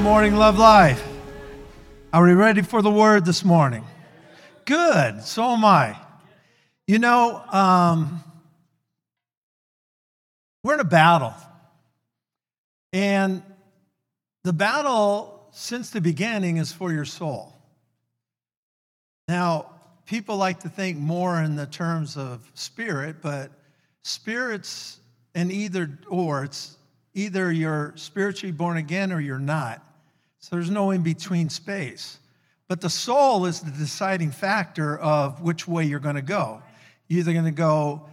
morning, Love Life. Are we ready for the word this morning? Good, so am I. You know, um, we're in a battle. And the battle, since the beginning, is for your soul. Now, people like to think more in the terms of spirit, but spirits and either or, it's either you're spiritually born again or you're not. So there's no in between space. But the soul is the deciding factor of which way you're going to go. You're either going to go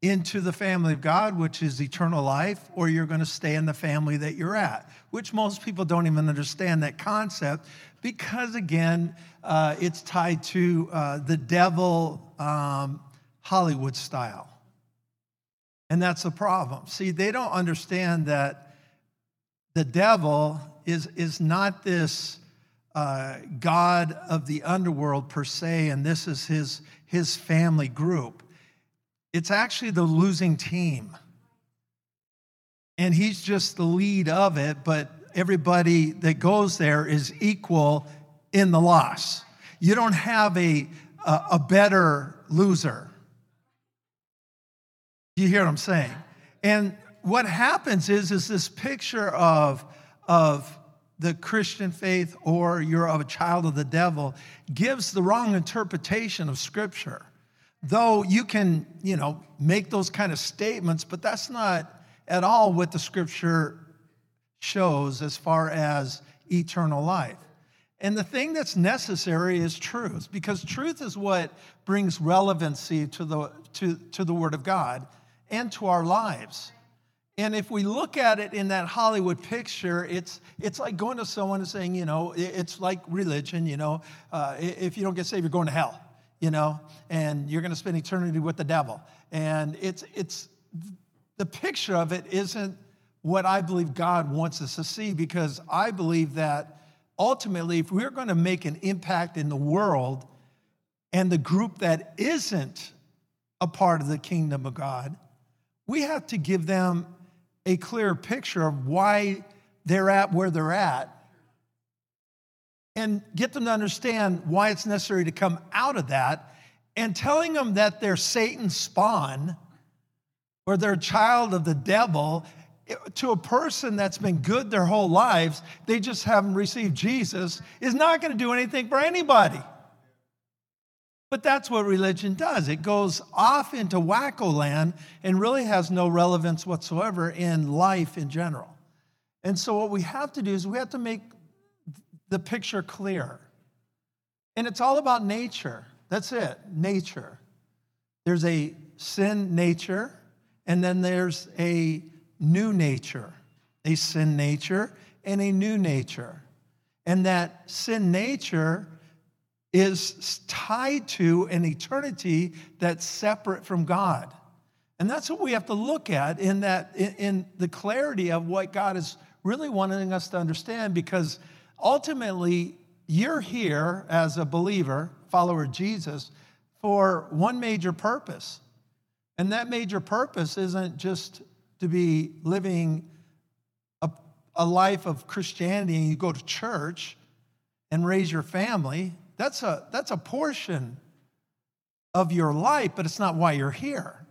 into the family of God, which is eternal life, or you're going to stay in the family that you're at, which most people don't even understand that concept because, again, uh, it's tied to uh, the devil um, Hollywood style. And that's the problem. See, they don't understand that the devil is, is not this uh, God of the underworld per se, and this is his, his family group. It's actually the losing team. And he's just the lead of it, but everybody that goes there is equal in the loss. You don't have a, a, a better loser. You hear what I'm saying? And what happens is, is this picture of, of the Christian faith or you're a child of the devil gives the wrong interpretation of Scripture. Though you can, you know, make those kind of statements, but that's not at all what the Scripture shows as far as eternal life. And the thing that's necessary is truth, because truth is what brings relevancy to the, to, to the Word of God and to our lives. And if we look at it in that Hollywood picture, it's, it's like going to someone and saying, you know, it's like religion, you know, uh, if you don't get saved, you're going to hell, you know, and you're going to spend eternity with the devil. And it's, it's, the picture of it isn't what I believe God wants us to see because I believe that ultimately, if we're going to make an impact in the world and the group that isn't a part of the kingdom of God, we have to give them a clear picture of why they're at where they're at and get them to understand why it's necessary to come out of that and telling them that they're Satan's spawn or they're a child of the devil to a person that's been good their whole lives, they just haven't received Jesus, is not going to do anything for anybody. But that's what religion does. It goes off into wacko land and really has no relevance whatsoever in life in general. And so, what we have to do is we have to make the picture clear. And it's all about nature. That's it, nature. There's a sin nature, and then there's a new nature, a sin nature, and a new nature. And that sin nature is tied to an eternity that's separate from God. And that's what we have to look at in that in, in, the clarity of what God is really wanting us to understand because ultimately you're here as a believer, follower of Jesus, for one major purpose. And that major purpose isn't just to be living a, a life of Christianity and you go to church and raise your family. That's a, that's a portion of your life, but it's not why you're here.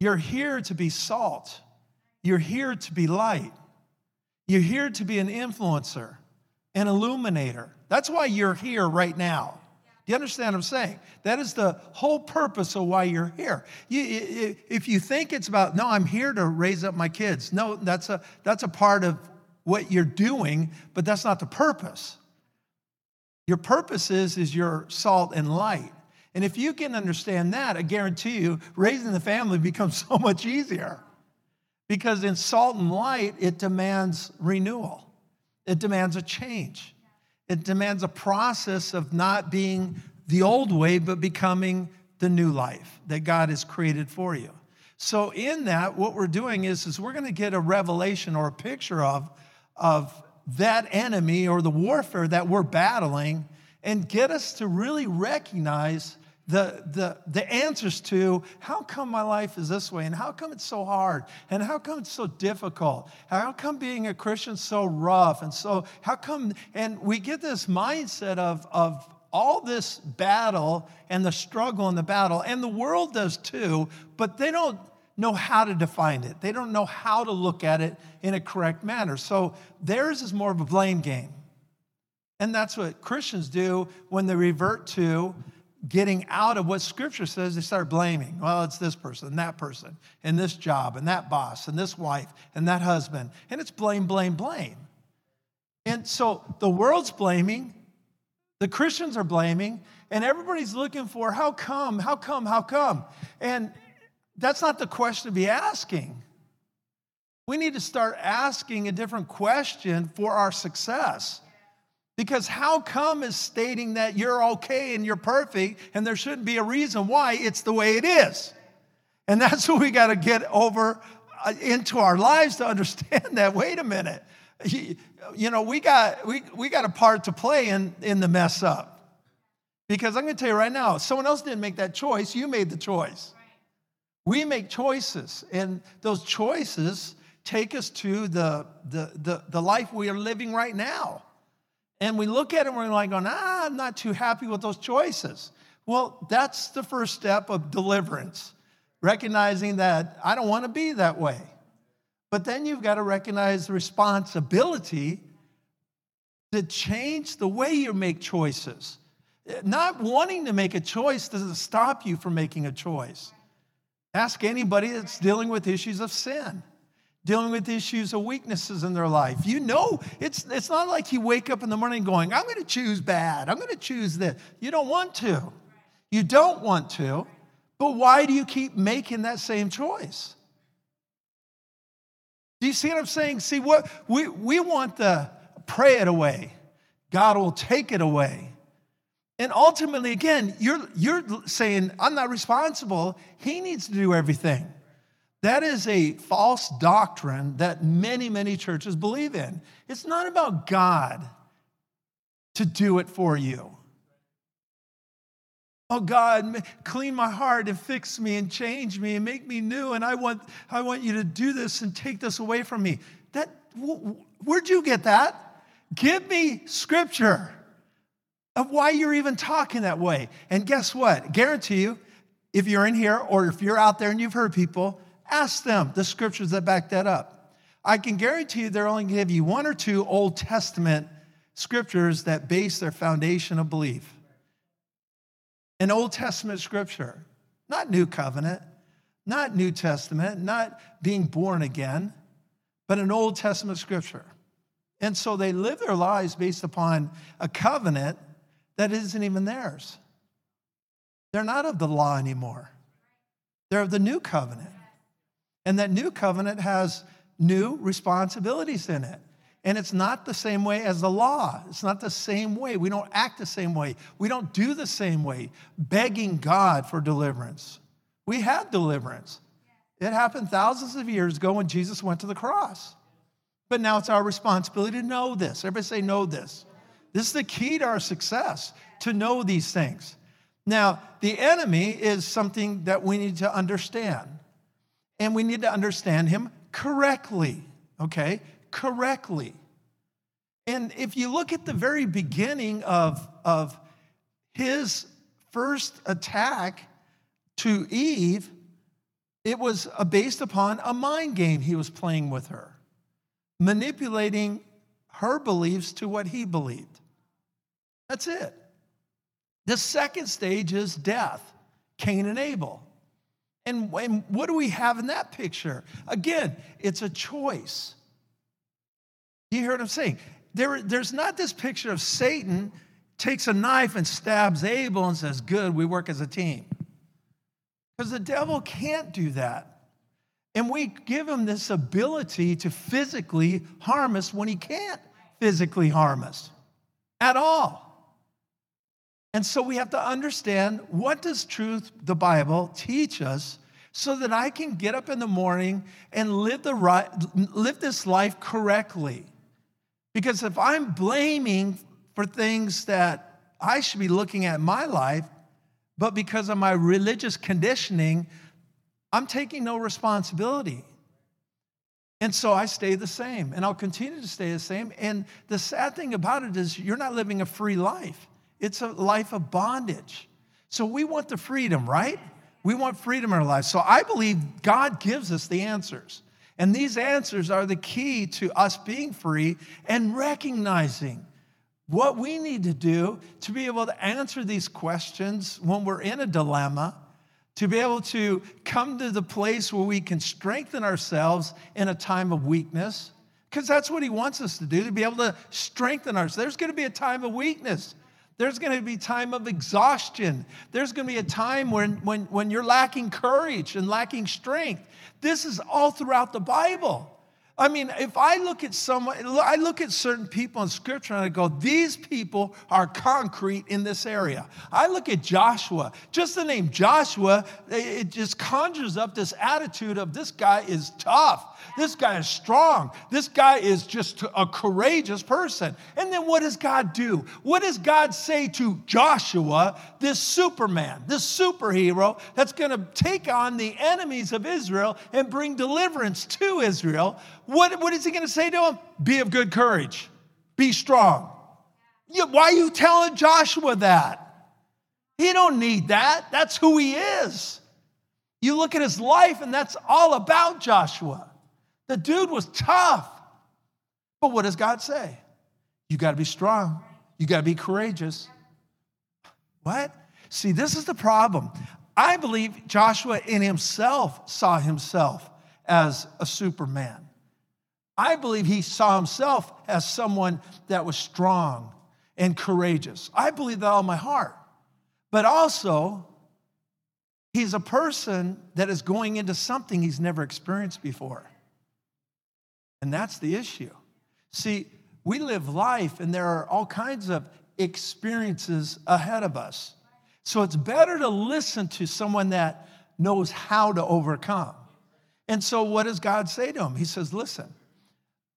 You're here to be salt. You're here to be light. You're here to be an influencer, an illuminator. That's why you're here right now. Do you understand what I'm saying? That is the whole purpose of why you're here. You, if you think it's about, no, I'm here to raise up my kids, no, that's a, that's a part of what you're doing, but that's not the purpose. Your purpose is, is your salt and light. And if you can understand that, I guarantee you, raising the family becomes so much easier. Because in salt and light, it demands renewal, it demands a change, it demands a process of not being the old way, but becoming the new life that God has created for you. So, in that, what we're doing is, is we're going to get a revelation or a picture of, of that enemy or the warfare that we're battling and get us to really recognize the, the, the answers to how come my life is this way and how come it's so hard and how come it's so difficult? How come being a christian so rough and so how come and we get this mindset of, of all this battle and the struggle and the battle and the world does too but they don't know how to define it they don't know how to look at it in a correct manner so theirs is more of a blame game and that's what christians do when they revert to getting out of what scripture says, they start blaming. Well, it's this person that person and this job and that boss and this wife and that husband. And it's blame, blame, blame. And so the world's blaming, the Christians are blaming, and everybody's looking for how come, how come, how come? And that's not the question to be asking. We need to start asking a different question for our success. Because how come is stating that you're okay and you're perfect and there shouldn't be a reason why it's the way it is. And that's what we got to get over uh, into our lives to understand that. Wait a minute. You know, we got, we, we got a part to play in, in the mess up. Because I'm going to tell you right now, someone else didn't make that choice, you made the choice. We make choices, and those choices take us to the, the, the, the life we are living right now. And we look at it and we're like, going, ah, I'm not too happy with those choices. Well, that's the first step of deliverance, recognizing that I don't want to be that way. But then you've got to recognize the responsibility to change the way you make choices. Not wanting to make a choice doesn't stop you from making a choice. Ask anybody that's dealing with issues of sin dealing with issues of weaknesses in their life. You know, it's, it's not like you wake up in the morning going, I'm going to choose bad. I'm going to choose this. You don't want to. You don't want to. But why do you keep making that same choice? Do you see what I'm saying? See, what we, we want to pray it away. God will take it away. And ultimately, again, you're, you're saying, I'm not responsible. He needs to do everything. That is a false doctrine that many, many churches believe in. It's not about God to do it for you. Oh God, clean my heart and fix me and change me and make me new. And I want, I want you to do this and take this away from me. That, where'd you get that? Give me scripture of why you're even talking that way. And guess what? Guarantee you, if you're in here or if you're out there and you've heard people, Ask them the scriptures that back that up. I can guarantee you they're only going to give you one or two Old Testament scriptures that base their foundation of belief. An Old Testament scripture, not New Covenant, not New Testament, not being born again, but an Old Testament scripture. And so they live their lives based upon a covenant that isn't even theirs. They're not of the law anymore, they're of the new covenant. And that new covenant has new responsibilities in it. And it's not the same way as the law. It's not the same way. We don't act the same way. We don't do the same way, begging God for deliverance. We have deliverance. It happened thousands of years ago when Jesus went to the cross. But now it's our responsibility to know this. Everybody say, know this. This is the key to our success, to know these things. Now, the enemy is something that we need to understand and we need to understand him correctly, okay? Correctly. And if you look at the very beginning of, of his first attack to Eve, it was based upon a mind game he was playing with her, manipulating her beliefs to what he believed. That's it. The second stage is death, Cain and Abel. And, and what do we have in that picture? Again, it's a choice. You hear what I'm saying? There, there's not this picture of Satan takes a knife and stabs Abel and says, Good, we work as a team. Because the devil can't do that. And we give him this ability to physically harm us when he can't physically harm us at all. And so we have to understand what does truth, the Bible, teach us so that I can get up in the morning and live, the right, live this life correctly. Because if I'm blaming for things that I should be looking at in my life, but because of my religious conditioning, I'm taking no responsibility. And so I stay the same, and I'll continue to stay the same. And the sad thing about it is, you're not living a free life, it's a life of bondage. So we want the freedom, right? We want freedom in our lives. So I believe God gives us the answers. And these answers are the key to us being free and recognizing what we need to do to be able to answer these questions when we're in a dilemma to be able to come to the place where we can strengthen ourselves in a time of weakness, because that's what he wants us to do, to be able to strengthen ourselves. There's going to be a time of weakness. There's going to be time of exhaustion. There's going to be a time when, when, when you're lacking courage and lacking strength. This is all throughout the Bible. I mean, if I look at someone, I look at certain people in scripture and I go, these people are concrete in this area. I look at Joshua, just the name Joshua, it just conjures up this attitude of this guy is tough. This guy is strong. This guy is just a courageous person. And then what does God do? What does God say to Joshua, this Superman, this superhero that's going to take on the enemies of Israel and bring deliverance to Israel? What, what is he going to say to him? Be of good courage, be strong. why are you telling Joshua that? He don't need that. That's who he is. You look at his life, and that's all about Joshua. The dude was tough. But what does God say? You got to be strong. You got to be courageous. What? See, this is the problem. I believe Joshua in himself saw himself as a superman. I believe he saw himself as someone that was strong and courageous. I believe that all my heart. But also, he's a person that is going into something he's never experienced before. And that's the issue. See, we live life and there are all kinds of experiences ahead of us. So it's better to listen to someone that knows how to overcome. And so, what does God say to him? He says, Listen,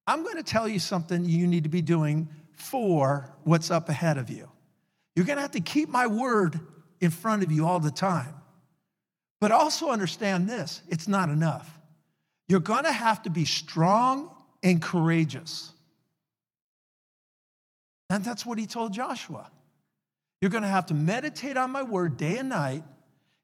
I'm going to tell you something you need to be doing for what's up ahead of you. You're going to have to keep my word in front of you all the time. But also understand this it's not enough. You're going to have to be strong and courageous. And that's what he told Joshua. You're going to have to meditate on my word day and night.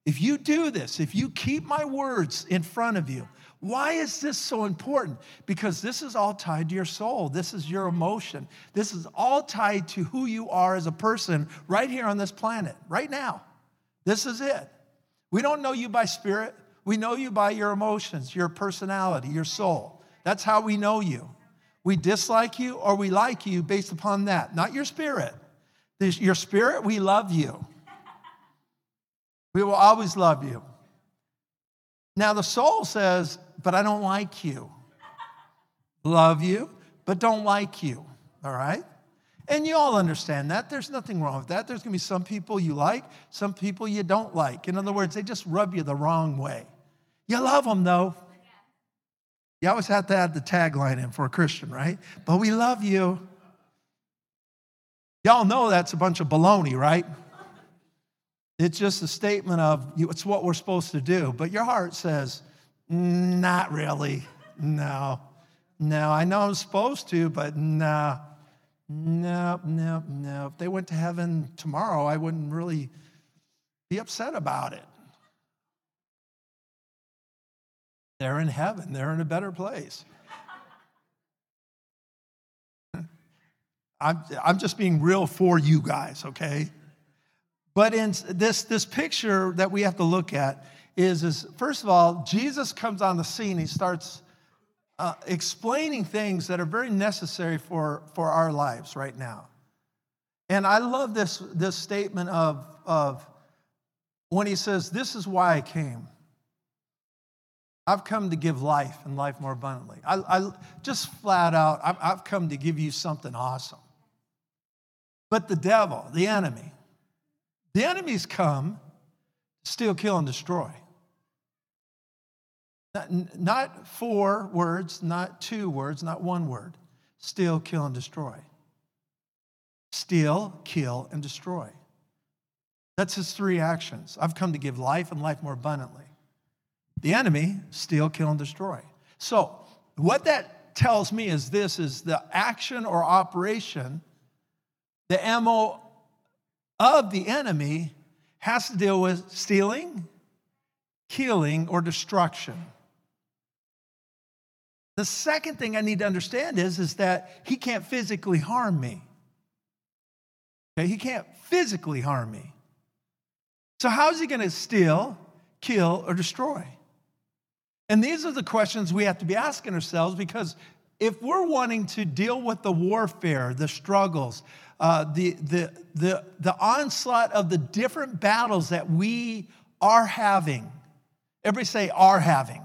If you do this, if you keep my words in front of you, why is this so important? Because this is all tied to your soul. This is your emotion. This is all tied to who you are as a person right here on this planet, right now. This is it. We don't know you by spirit, we know you by your emotions, your personality, your soul. That's how we know you. We dislike you or we like you based upon that, not your spirit. Your spirit, we love you. We will always love you. Now, the soul says, but I don't like you. Love you, but don't like you. All right? And you all understand that. There's nothing wrong with that. There's going to be some people you like, some people you don't like. In other words, they just rub you the wrong way. You love them, though. You always have to add the tagline in for a Christian, right? But we love you. Y'all know that's a bunch of baloney, right? It's just a statement of it's what we're supposed to do. But your heart says, not really. No. No, I know I'm supposed to, but no. No, no, no. If they went to heaven tomorrow, I wouldn't really be upset about it. They're in heaven, they're in a better place. I'm, I'm just being real for you guys, okay? But in this, this picture that we have to look at, is, is first of all, Jesus comes on the scene. He starts uh, explaining things that are very necessary for, for our lives right now. And I love this, this statement of, of when he says, This is why I came. I've come to give life and life more abundantly. I, I just flat out, I've, I've come to give you something awesome. But the devil, the enemy, the enemies come steal, kill, and destroy. Not, not four words, not two words, not one word. Steal, kill, and destroy. Steal, kill, and destroy. That's his three actions. I've come to give life and life more abundantly. The enemy, steal, kill, and destroy. So, what that tells me is this is the action or operation, the MO of the enemy has to deal with stealing, killing, or destruction. The second thing I need to understand is, is that he can't physically harm me. Okay, he can't physically harm me. So, how is he going to steal, kill, or destroy? And these are the questions we have to be asking ourselves because if we're wanting to deal with the warfare, the struggles, uh, the, the, the, the onslaught of the different battles that we are having, everybody say, are having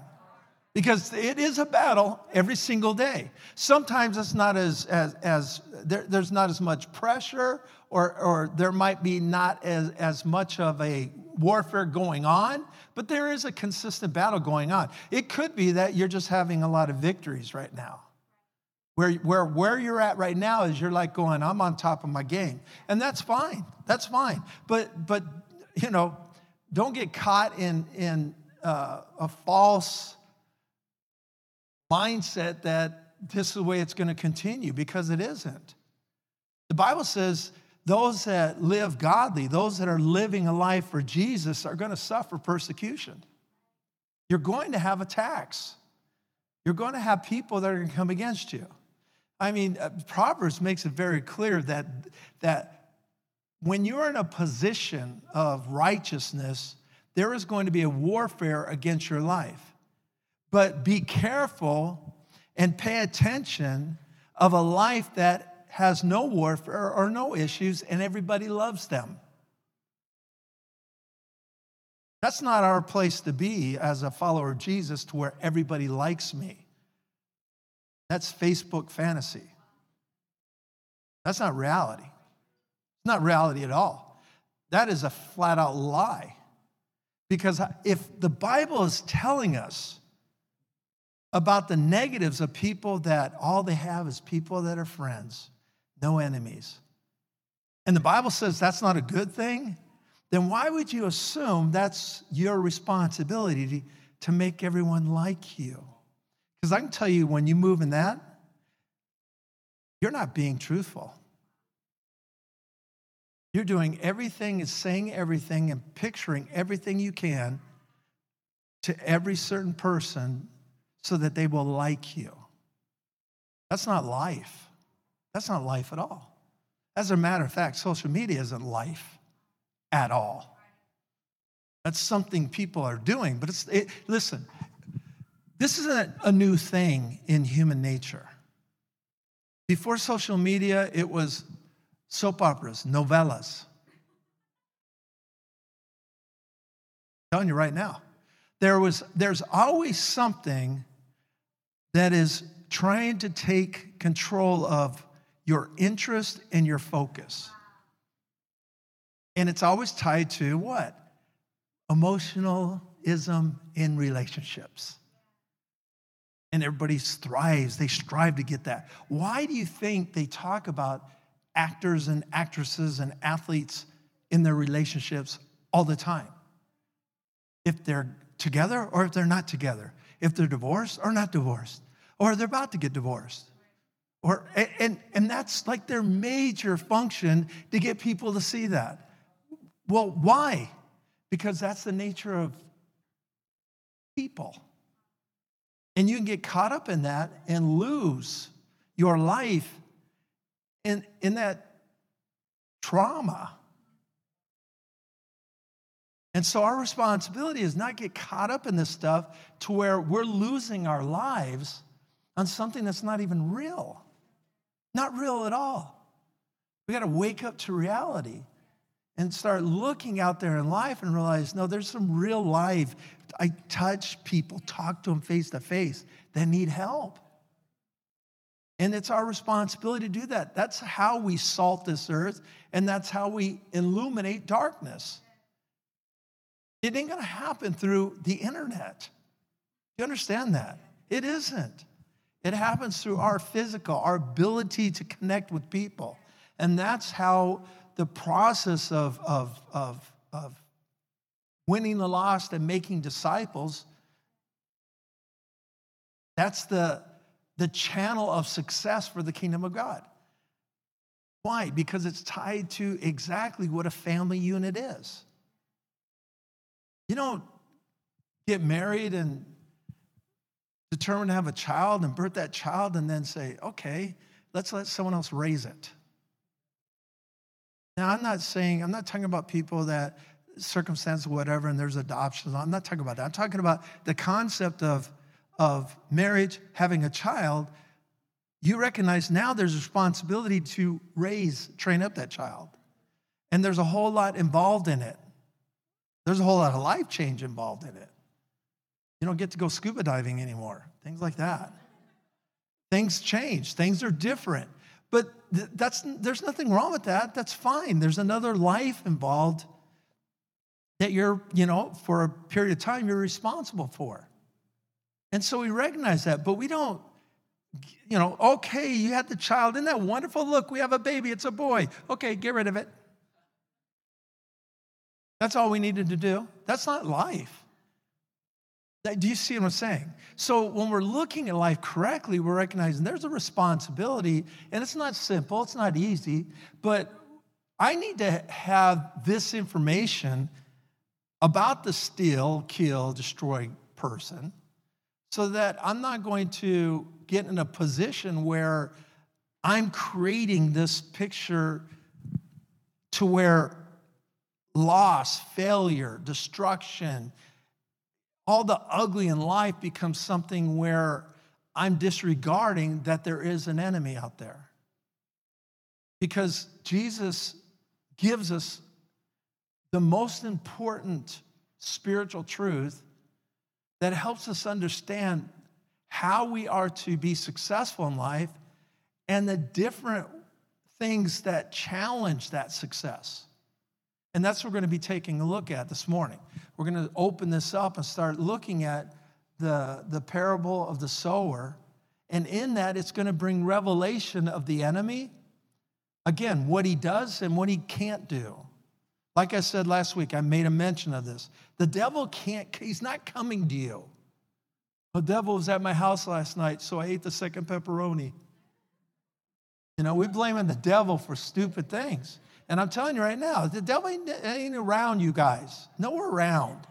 because it is a battle every single day. Sometimes it's not as, as, as there, there's not as much pressure, or, or there might be not as, as much of a warfare going on, but there is a consistent battle going on. It could be that you're just having a lot of victories right now. Where, where, where you're at right now is you're like going, I'm on top of my game. And that's fine. That's fine. But, but you know, don't get caught in, in uh, a false mindset that this is the way it's going to continue because it isn't. The Bible says those that live godly, those that are living a life for Jesus, are going to suffer persecution. You're going to have attacks. You're going to have people that are going to come against you. I mean, uh, Proverbs makes it very clear that, that when you're in a position of righteousness, there is going to be a warfare against your life. But be careful and pay attention of a life that has no warfare or no issues and everybody loves them. That's not our place to be as a follower of Jesus to where everybody likes me. That's Facebook fantasy. That's not reality. It's not reality at all. That is a flat out lie. Because if the Bible is telling us about the negatives of people that all they have is people that are friends, no enemies. And the Bible says that's not a good thing, then why would you assume that's your responsibility to make everyone like you? Because I can tell you when you move in that, you're not being truthful. You're doing everything and saying everything and picturing everything you can to every certain person so that they will like you. That's not life. That's not life at all. As a matter of fact, social media isn't life at all. That's something people are doing, but it's, it, listen, this isn't a new thing in human nature. Before social media, it was soap operas, novellas. I'm telling you right now, there was, there's always something that is trying to take control of your interest and your focus. And it's always tied to what? Emotionalism in relationships. And everybody thrives, they strive to get that. Why do you think they talk about actors and actresses and athletes in their relationships all the time? If they're together or if they're not together, if they're divorced or not divorced or they're about to get divorced. Or, and, and that's like their major function to get people to see that. Well, why? Because that's the nature of people. And you can get caught up in that and lose your life in, in that trauma. And so our responsibility is not get caught up in this stuff to where we're losing our lives on something that's not even real. Not real at all. We got to wake up to reality and start looking out there in life and realize no, there's some real life. I touch people, talk to them face to face that need help. And it's our responsibility to do that. That's how we salt this earth, and that's how we illuminate darkness. It ain't gonna happen through the internet. You understand that? It isn't. It happens through our physical, our ability to connect with people. And that's how the process of, of, of, of winning the lost and making disciples, that's the, the channel of success for the kingdom of God. Why? Because it's tied to exactly what a family unit is. You don't get married and determine to have a child and birth that child and then say, okay, let's let someone else raise it. Now, I'm not saying, I'm not talking about people that circumstance, whatever, and there's adoptions. I'm not talking about that. I'm talking about the concept of, of marriage, having a child. You recognize now there's a responsibility to raise, train up that child. And there's a whole lot involved in it. There's a whole lot of life change involved in it. You don't get to go scuba diving anymore, things like that. Things change, things are different. But that's, there's nothing wrong with that. That's fine. There's another life involved that you're, you know, for a period of time, you're responsible for. And so we recognize that, but we don't, you know, okay, you had the child. Isn't that wonderful? Look, we have a baby. It's a boy. Okay, get rid of it. That's all we needed to do. That's not life. Do you see what I'm saying? So when we're looking at life correctly, we're recognizing there's a responsibility, and it's not simple, it's not easy, but I need to have this information about the steal, kill, destroy person so that I'm not going to get in a position where I'm creating this picture to where loss, failure, destruction, all the ugly in life becomes something where I'm disregarding that there is an enemy out there. Because Jesus gives us the most important spiritual truth that helps us understand how we are to be successful in life and the different things that challenge that success. And that's what we're going to be taking a look at this morning. We're going to open this up and start looking at the, the parable of the sower. And in that, it's going to bring revelation of the enemy. Again, what he does and what he can't do. Like I said last week, I made a mention of this. The devil can't, he's not coming to you. The devil was at my house last night, so I ate the second pepperoni. You know, we're blaming the devil for stupid things. And I'm telling you right now, the devil ain't, around you guys, nowhere around.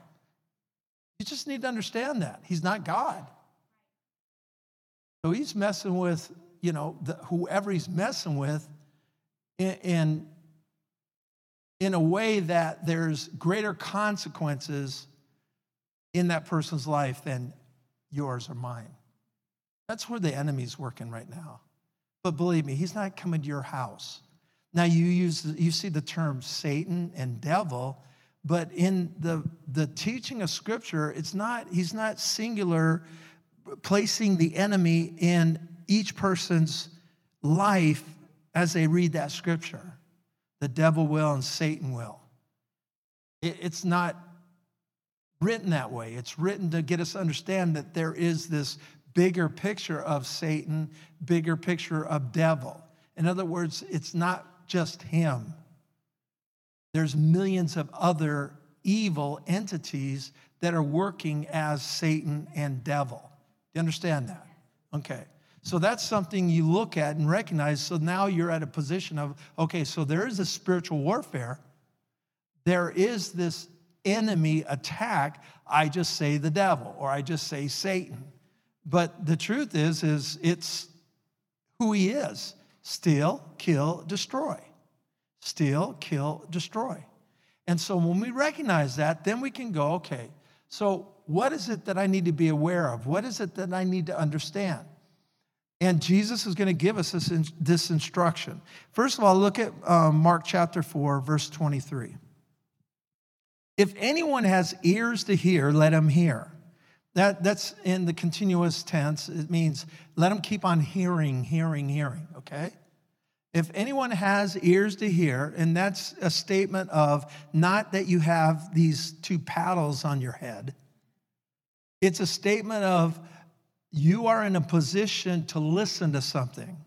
You just need to understand that. He's not God. So he's messing with, you know, the, whoever he's messing with in, in, in a way that there's greater consequences in that person's life than yours or mine. That's where the enemy's working right now. But believe me, he's not coming to your house. Now you use you see the term Satan and devil, but in the the teaching of Scripture, it's not he's not singular, placing the enemy in each person's life as they read that Scripture. The devil will and Satan will. It, it's not written that way. It's written to get us to understand that there is this bigger picture of Satan, bigger picture of devil. In other words, it's not just him. There's millions of other evil entities that are working as Satan and devil. Do you understand that? Okay. So that's something you look at and recognize. So now you're at a position of, okay, so there is a spiritual warfare. There is this enemy attack. I just say the devil or I just say Satan. But the truth is, is it's who he is steal, kill, destroy. Steal, kill, destroy. And so when we recognize that, then we can go, okay, so what is it that I need to be aware of? What is it that I need to understand? And Jesus is going to give us this, this instruction. First of all, look at um, Mark chapter 4, verse 23. If anyone has ears to hear, let him hear. That, that's in the continuous tense. It means let them keep on hearing, hearing, hearing, okay? If anyone has ears to hear, and that's a statement of not that you have these two paddles on your head, it's a statement of you are in a position to listen to something.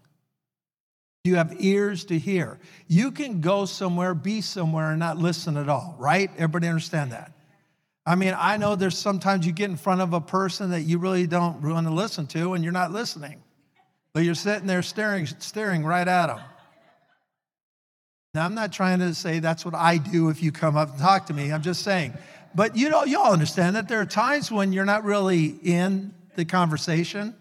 You have ears to hear. You can go somewhere, be somewhere, and not listen at all, right? Everybody understand that? I mean, I know there's sometimes you get in front of a person that you really don't want to listen to, and you're not listening, but you're sitting there staring, staring right at them. Now, I'm not trying to say that's what I do if you come up and talk to me. I'm just saying. But you know, y'all understand that there are times when you're not really in the conversation.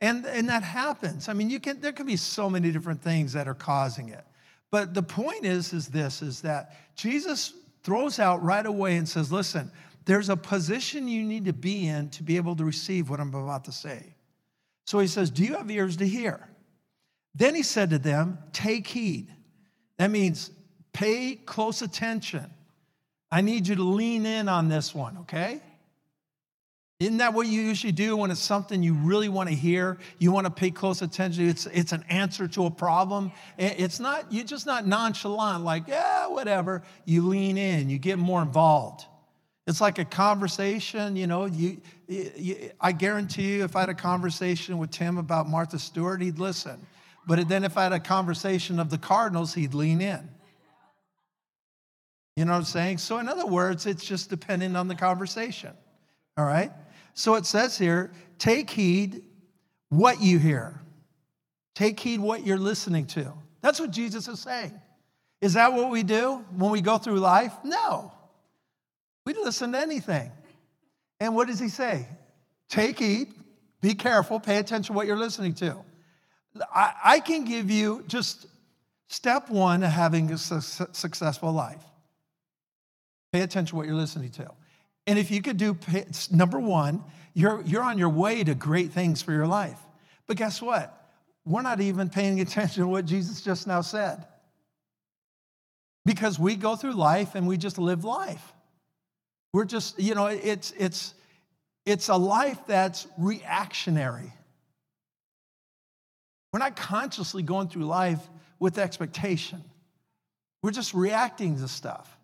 And, and that happens. I mean, you can, there can be so many different things that are causing it. But the point is, is this, is that Jesus throws out right away and says, listen, there's a position you need to be in to be able to receive what I'm about to say. So he says, do you have ears to hear? Then he said to them, take heed. That means pay close attention. I need you to lean in on this one, okay? Isn't that what you usually do when it's something you really want to hear? You want to pay close attention. It's, it's an answer to a problem. It's not, you're just not nonchalant, like, yeah, whatever. You lean in, you get more involved. It's like a conversation, you know. You, you, I guarantee you, if I had a conversation with Tim about Martha Stewart, he'd listen. But then if I had a conversation of the Cardinals, he'd lean in. You know what I'm saying? So, in other words, it's just depending on the conversation. All right? So it says here take heed what you hear, take heed what you're listening to. That's what Jesus is saying. Is that what we do when we go through life? No. We listen to anything. And what does he say? Take heed, be careful, pay attention to what you're listening to. I, I can give you just step one having a su- successful life. Pay attention to what you're listening to. And if you could do number one, you're, you're on your way to great things for your life. But guess what? We're not even paying attention to what Jesus just now said. Because we go through life and we just live life. We're just, you know, it's, it's, it's a life that's reactionary. We're not consciously going through life with expectation. We're just reacting to stuff.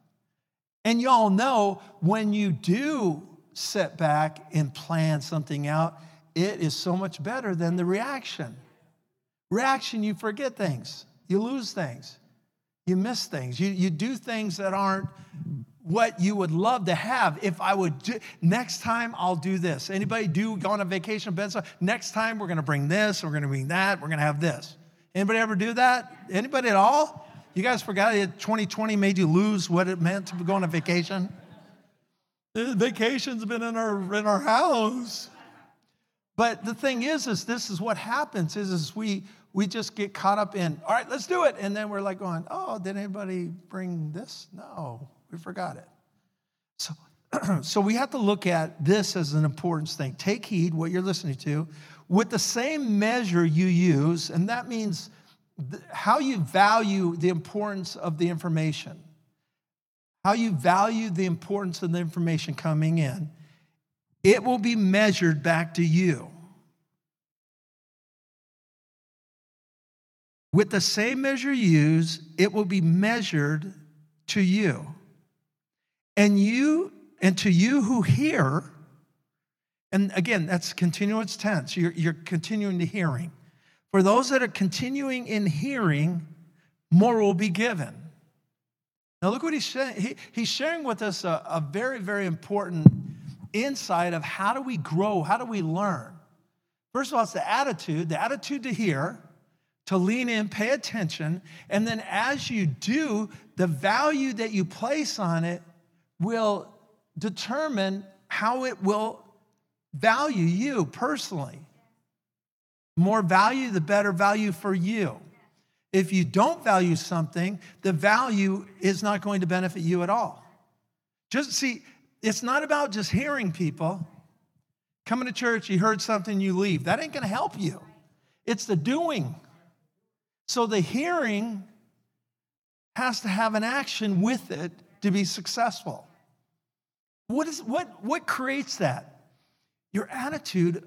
And y'all know when you do sit back and plan something out, it is so much better than the reaction. Reaction, you forget things, you lose things, you miss things, you, you do things that aren't what you would love to have if I would do, next time I'll do this. Anybody do go on a vacation, Benson? Next time we're gonna bring this, we're gonna bring that, we're gonna have this. Anybody ever do that? Anybody at all? You guys forgot that 2020 made you lose what it meant to go on a vacation? The vacation's been in our, in our house. But the thing is, is this is what happens is, is we, we just get caught up in, all right, let's do it. And then we're like going, oh, did anybody bring this? No, we forgot it. So, so we have to look at this as an important thing. Take heed what you're listening to with the same measure you use, and that means how you value the importance of the information, how you value the importance of the information coming in, it will be measured back to you. With the same measure you use, it will be measured to you. And you, and to you who hear, and again, that's continuous tense, you're, you're continuing to hearing. For those that are continuing in hearing, more will be given. Now, look what he's saying. He, he's sharing with us a, a very, very important insight of how do we grow, how do we learn. First of all, it's the attitude, the attitude to hear, to lean in, pay attention, and then as you do, the value that you place on it will determine how it will value you personally more value, the better value for you. If you don't value something, the value is not going to benefit you at all. Just see, it's not about just hearing people. Coming to church, you heard something, you leave. That ain't gonna help you. It's the doing. So the hearing has to have an action with it to be successful. What, is, what, what creates that? Your attitude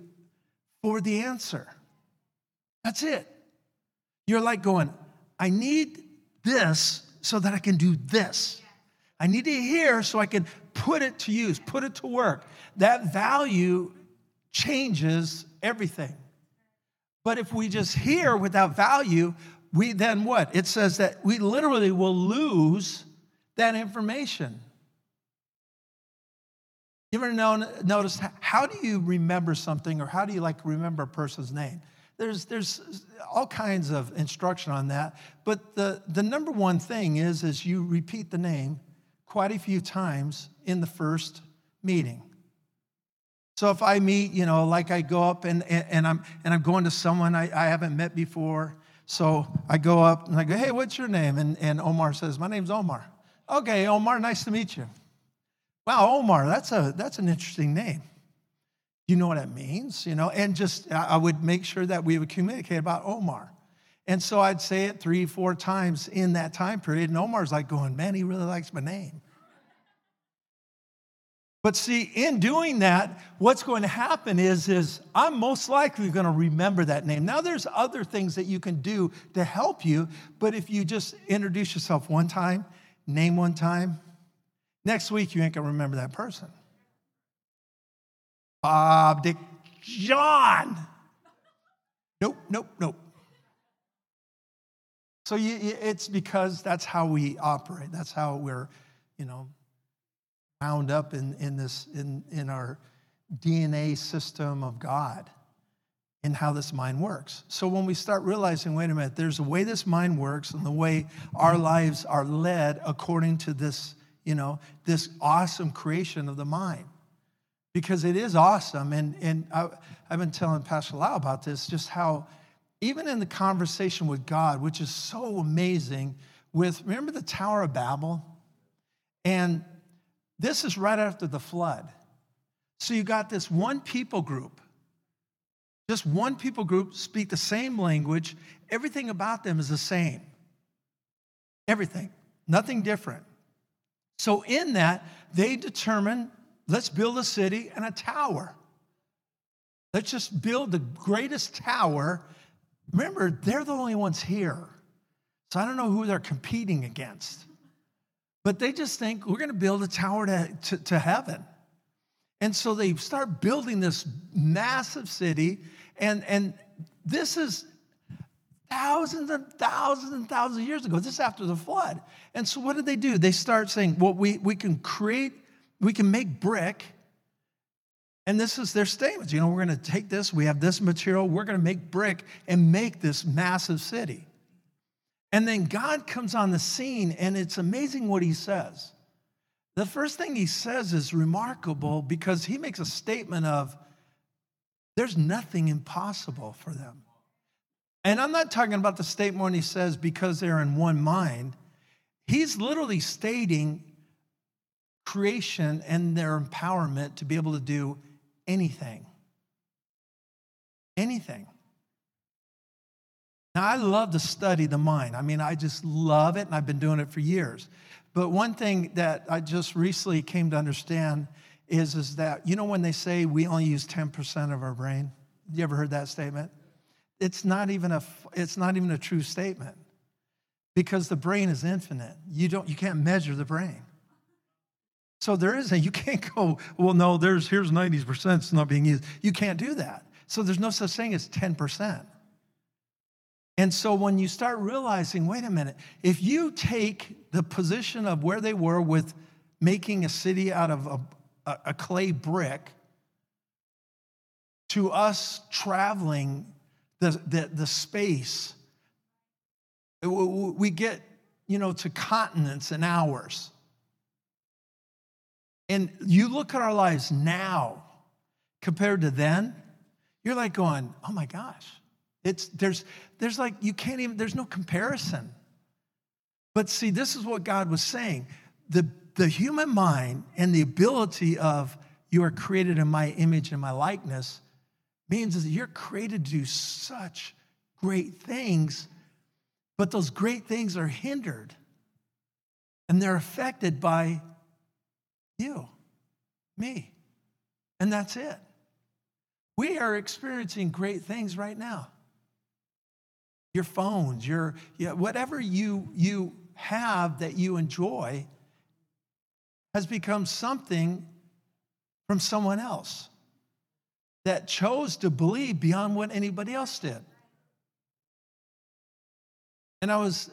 for the answer. That's it. You're like going, I need this so that I can do this. I need to hear so I can put it to use, put it to work. That value changes everything. But if we just hear without value, we then what? It says that we literally will lose that information. You ever know, notice how do you remember something or how do you like remember a person's name? There's, there's all kinds of instruction on that. But the, the number one thing is, is you repeat the name quite a few times in the first meeting. So if I meet, you know, like I go up and, and, and I'm, and I'm going to someone I, I haven't met before. So I go up and I go, hey, what's your name? And, and Omar says, my name's Omar. Okay, Omar, nice to meet you. Wow, Omar, that's, a, that's an interesting name you know what that means? You know, and just I would make sure that we would communicate about Omar. And so I'd say it three, four times in that time period. And Omar's like going, man, he really likes my name. But see, in doing that, what's going to happen is, is I'm most likely going to remember that name. Now, there's other things that you can do to help you, but if you just introduce yourself one time, name one time, next week you ain't going to remember that person. Bob, Dick, John. Nope, nope, nope. So you, it's because that's how we operate. That's how we're, you know, bound up in, in this in, in our DNA system of God and how this mind works. So when we start realizing, wait a minute, there's a way this mind works and the way our lives are led according to this, you know, this awesome creation of the mind because it is awesome. And, and I, have been telling Pastor Lau about this, just how even in the conversation with God, which is so amazing, with remember the Tower of Babel? And this is right after the flood. So you got this one people group, just one people group speak the same language. Everything about them is the same. Everything, nothing different. So in that, they determine Let's build a city and a tower. Let's just build the greatest tower. Remember, they're the only ones here. So I don't know who they're competing against. But they just think we're going to build a tower to, to, to heaven. And so they start building this massive city. And, and this is thousands and thousands and thousands of years ago. This is after the flood. And so what did they do? They start saying, well, we, we can create we can make brick. And this is their statements. You know, we're going to take this, we have this material, we're going to make brick and make this massive city. And then God comes on the scene, and it's amazing what he says. The first thing he says is remarkable because he makes a statement of there's nothing impossible for them. And I'm not talking about the statement when he says because they're in one mind. He's literally stating creation and their empowerment to be able to do anything. Anything. Now, I love to study the mind. I mean, I just love it, and I've been doing it for years. But one thing that I just recently came to understand is, is that, you know, when they say we only use 10% of our brain? You ever heard that statement? It's not even a, it's not even a true statement because the brain is infinite. You, don't, you can't measure the brain. So there is a, you can't go, well, no, there's, here's 90%, it's not being used. You can't do that. So there's no such thing as 10%. And so when you start realizing, wait a minute, if you take the position of where they were with making a city out of a, a, a clay brick to us traveling the, the, the space, we get, you know, to continents and hours. And you look at our lives now compared to then, you're like going, oh my gosh. It's there's there's like you can't even there's no comparison. But see, this is what God was saying. The the human mind and the ability of you are created in my image and my likeness means that you're created to do such great things, but those great things are hindered and they're affected by you, me. And that's it. We are experiencing great things right now. Your phones, your yeah, whatever you you have that you enjoy has become something from someone else that chose to believe beyond what anybody else did. And I was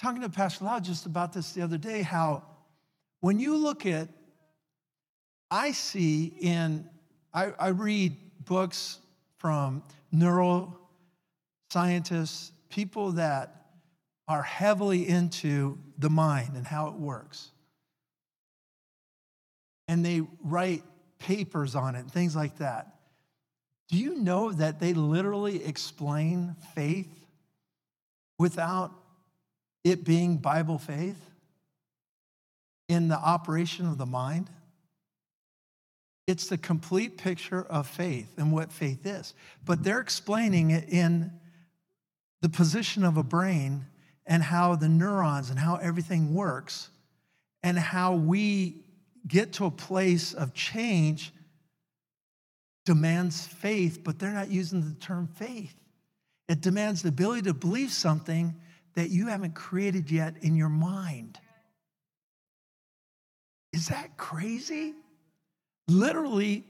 talking to Pastor Lau just about this the other day how when you look at, I see in, I, I read books from neuroscientists, people that are heavily into the mind and how it works. And they write papers on it, things like that. Do you know that they literally explain faith without it being Bible faith in the operation of the mind? It's the complete picture of faith and what faith is. But they're explaining it in the position of a brain and how the neurons and how everything works and how we get to a place of change demands faith, but they're not using the term faith. It demands the ability to believe something that you haven't created yet in your mind. Is that crazy? Literally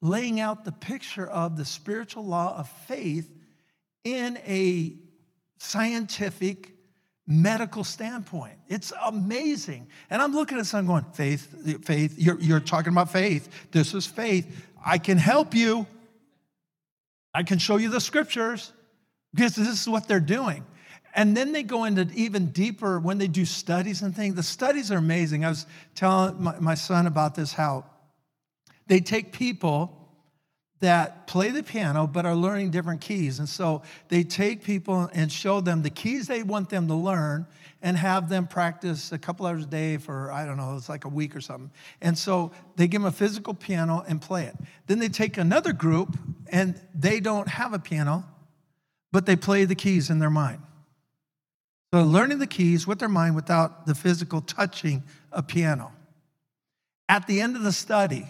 laying out the picture of the spiritual law of faith in a scientific medical standpoint. It's amazing. And I'm looking at something going, faith, faith, you're, you're talking about faith. This is faith. I can help you. I can show you the scriptures because this is what they're doing. And then they go into even deeper when they do studies and things. The studies are amazing. I was telling my, son about this how they take people that play the piano but are learning different keys. And so they take people and show them the keys they want them to learn and have them practice a couple hours a day for, I don't know, it's like a week or something. And so they give them a physical piano and play it. Then they take another group and they don't have a piano, but they play the keys in their mind. So learning the keys with their mind without the physical touching a piano. At the end of the study,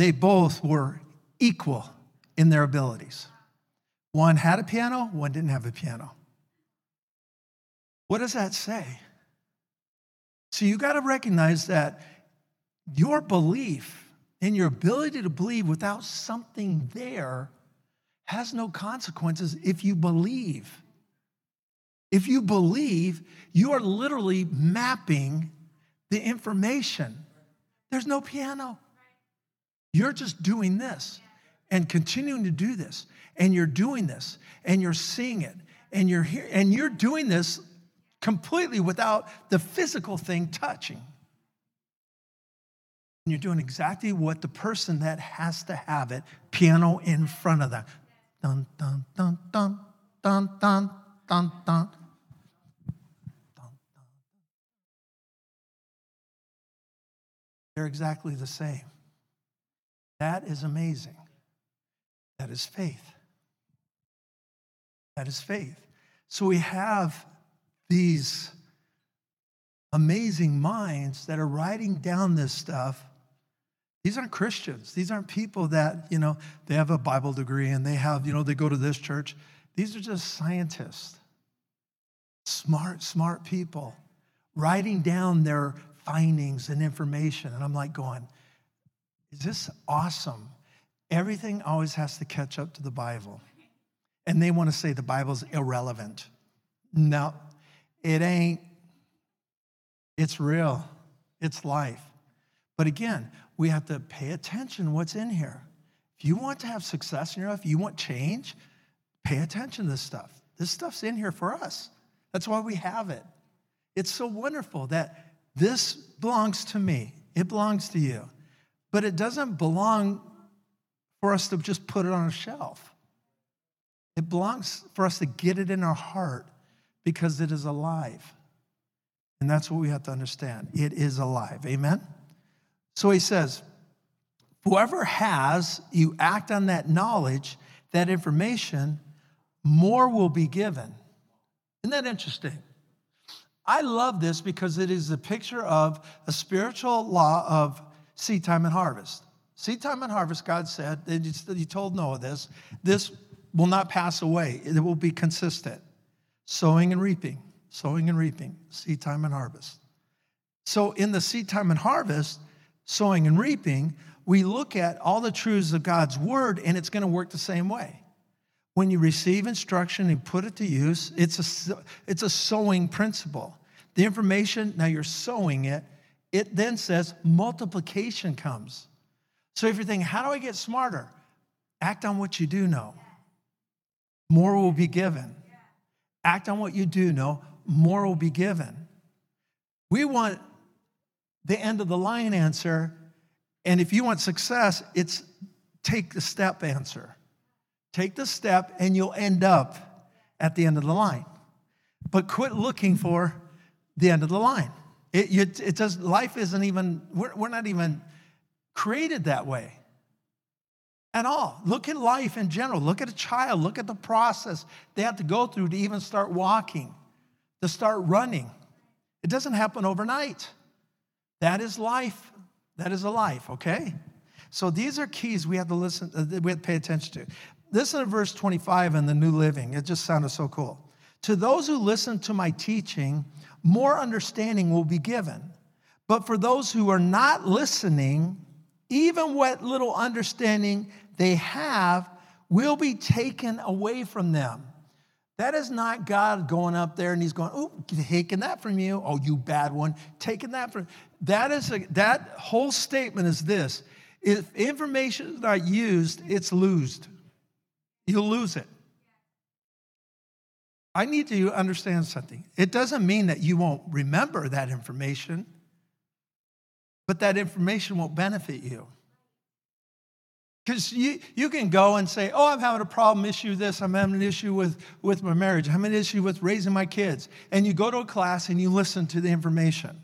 they both were equal in their abilities. One had a piano, one didn't have a piano. What does that say? So you got to recognize that your belief and your ability to believe without something there has no consequences if you believe. If you believe, you are literally mapping the information. There's no piano. You're just doing this and continuing to do this, and you're doing this, and you're seeing it, and you're here, and you're doing this completely without the physical thing touching. And you're doing exactly what the person that has to have it, piano in front of them. Dun, dun, dun, dun, dun, dun, dun, dun. They're exactly the same. That is amazing. That is faith. That is faith. So we have these amazing minds that are writing down this stuff. These aren't Christians. These aren't people that, you know, they have a Bible degree and they have, you know, they go to this church. These are just scientists, smart, smart people writing down their findings and information. And I'm like going, is this awesome? Everything always has to catch up to the Bible. And they want to say the Bible's irrelevant. No, it ain't. It's real, it's life. But again, we have to pay attention what's in here. If you want to have success in your life, you want change, pay attention to this stuff. This stuff's in here for us. That's why we have it. It's so wonderful that this belongs to me, it belongs to you. But it doesn't belong for us to just put it on a shelf. It belongs for us to get it in our heart because it is alive. And that's what we have to understand. It is alive. Amen? So he says, whoever has, you act on that knowledge, that information, more will be given. Isn't that interesting? I love this because it is a picture of a spiritual law of seed time and harvest. Seed time and harvest, God said, He told Noah this, this will not pass away, it will be consistent. Sowing and reaping, sowing and reaping, seed time and harvest. So, in the seed time and harvest, sowing and reaping, we look at all the truths of God's word and it's going to work the same way. when you receive instruction and put it to use, it's a, it's a sowing principle. The information, now you're sowing it, it then says multiplication comes. So if you're thinking, how do I get smarter? Act on what you do know. More will be given. Act on what you do know, more will be given. We want the end of the line answer, and if you want success, it's take the step answer. Take the step, and you'll end up at the end of the line. But quit looking for the end of the line. It, it, it does, life isn't even, we're, we're not even created that way at all. Look at life in general. Look at a child. Look at the process they have to go through to even start walking, to start running. It doesn't happen overnight. That is life. That is a life, okay? So these are keys we have to listen, uh, we have to pay attention to. Listen to verse 25 in the New Living. It just sounded so cool. To those who listen to my teaching, more understanding will be given. But for those who are not listening, even what little understanding they have will be taken away from them. That is not God going up there and he's going, oh, taking that from you. Oh, you bad one, taking that from that is a, that whole statement is this. If information is not used, it's lost. You'll lose it. I need to understand something. It doesn't mean that you won't remember that information, but that information won't benefit you. Because you, you can go and say, Oh, I'm having a problem, issue this, I'm having an issue with, with my marriage, I'm having an issue with raising my kids. And you go to a class and you listen to the information.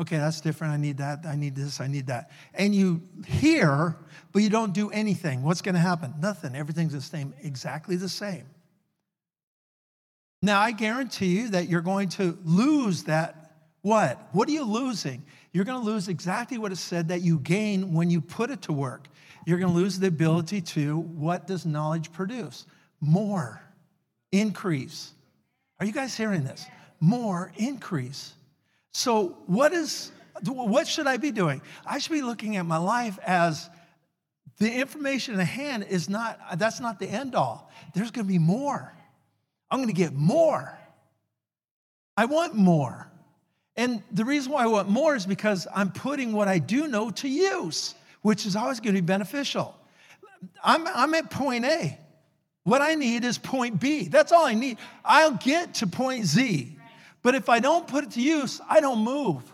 Okay, that's different. I need that. I need this. I need that. And you hear, but you don't do anything. What's going to happen? Nothing. Everything's the same, exactly the same. Now, I guarantee you that you're going to lose that. What? What are you losing? You're going to lose exactly what it said that you gain when you put it to work. You're going to lose the ability to what does knowledge produce? More, increase. Are you guys hearing this? More, increase. So, what is what should I be doing? I should be looking at my life as the information in hand is not that's not the end all. There's going to be more. I'm going to get more. I want more. And the reason why I want more is because I'm putting what I do know to use which is always going to be beneficial. I'm, I'm at point A. What I need is point B. That's all I need. I'll get to point Z. But if I don't put it to use, I don't move.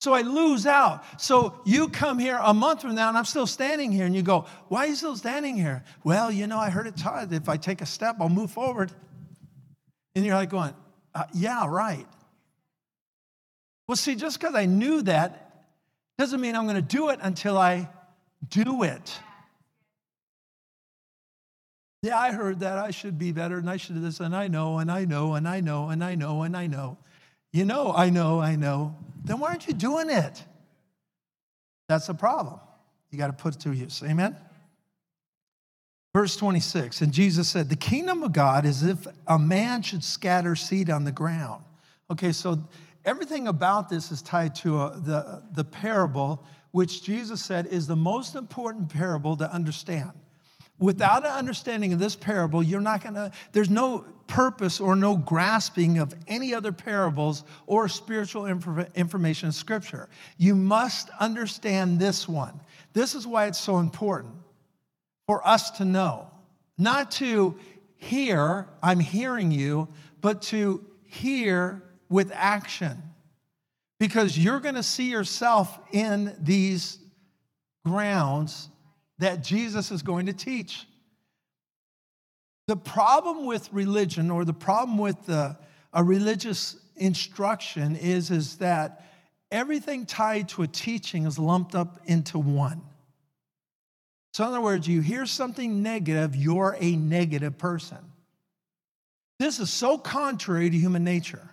So I lose out. So you come here a month from now and I'm still standing here and you go, Why are you still standing here? Well, you know, I heard it taught if I take a step, I'll move forward. And you're like going, uh, Yeah, right. Well, see, just because I knew that doesn't mean I'm going to do it until I do it. Yeah, I heard that I should be better and I should do this, and I know, and I know, and I know, and I know, and I know. You know, I know, I know. Then why aren't you doing it? That's the problem. You got to put it to use. Amen? Verse 26, and Jesus said, The kingdom of God is if a man should scatter seed on the ground. Okay, so everything about this is tied to a, the, the parable, which Jesus said is the most important parable to understand. Without an understanding of this parable, you're not gonna, there's no purpose or no grasping of any other parables or spiritual inf- information in Scripture. You must understand this one. This is why it's so important for us to know, not to hear, I'm hearing you, but to hear with action because you're going to see yourself in these grounds that Jesus is going to teach. The problem with religion or the problem with the, a religious instruction is, is that everything tied to a teaching is lumped up into one. So, in other words, you hear something negative, you're a negative person. This is so contrary to human nature.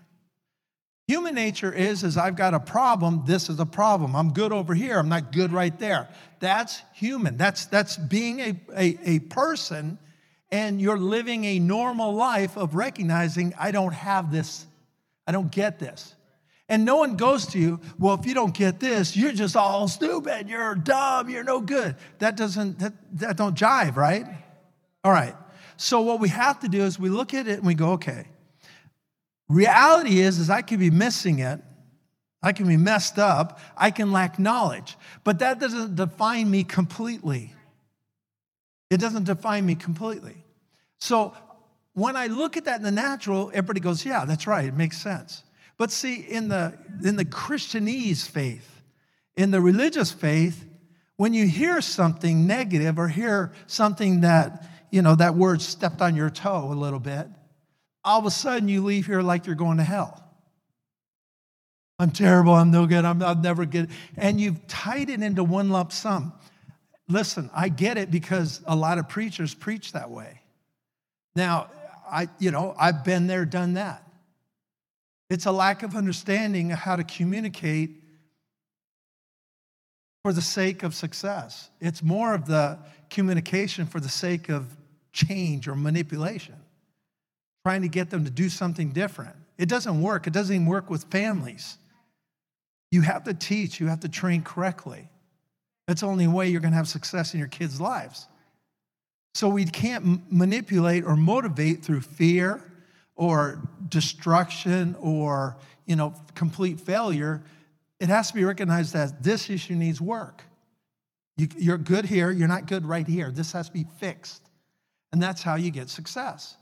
Human nature is, is I've got a problem, this is a problem. I'm good over here, I'm not good right there. That's human. That's, that's being a, a, a person and you're living a normal life of recognizing, I don't have this, I don't get this. And no one goes to you, well, if you don't get this, you're just all stupid, you're dumb, you're no good. That doesn't, that, that don't jive, right? All right. So what we have to do is we look at it and we go, okay. Reality is, is I could be missing it. I can be messed up. I can lack knowledge. But that doesn't define me completely. It doesn't define me completely. So when I look at that in the natural, everybody goes, yeah, that's right. It makes sense. But see, in the, in the Christianese faith, in the religious faith, when you hear something negative or hear something that, you know, that word stepped on your toe a little bit, all of a sudden you leave here like you're going to hell. I'm terrible, I'm no good, I'm, I'll never get And you've tied it into one lump sum. Listen, I get it because a lot of preachers preach that way. Now, I, you know, I've been there, done that. It's a lack of understanding of how to communicate for the sake of success. It's more of the communication for the sake of change or manipulation, trying to get them to do something different. It doesn't work. It doesn't even work with families. You have to teach, you have to train correctly. That's the only way you're going to have success in your kids' lives. So we can't manipulate or motivate through fear or destruction or you know complete failure. It has to be recognized that this issue needs work. You, you're good here, you're not good right here. This has to be fixed. And that's how you get success.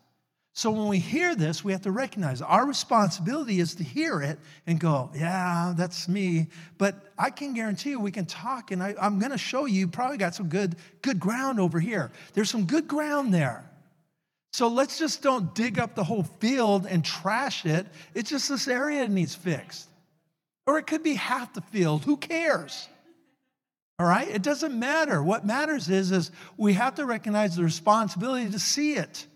So when we hear this, we have to recognize our responsibility is to hear it and go, yeah, that's me. But I can guarantee you we can talk, and I, am to show you, you probably got some good, good ground over here. There's some good ground there. So let's just don't dig up the whole field and trash it. It's just this area that needs fixed. Or it could be half the field. Who cares? All right? It doesn't matter. What matters is, is we have to recognize the responsibility to see it.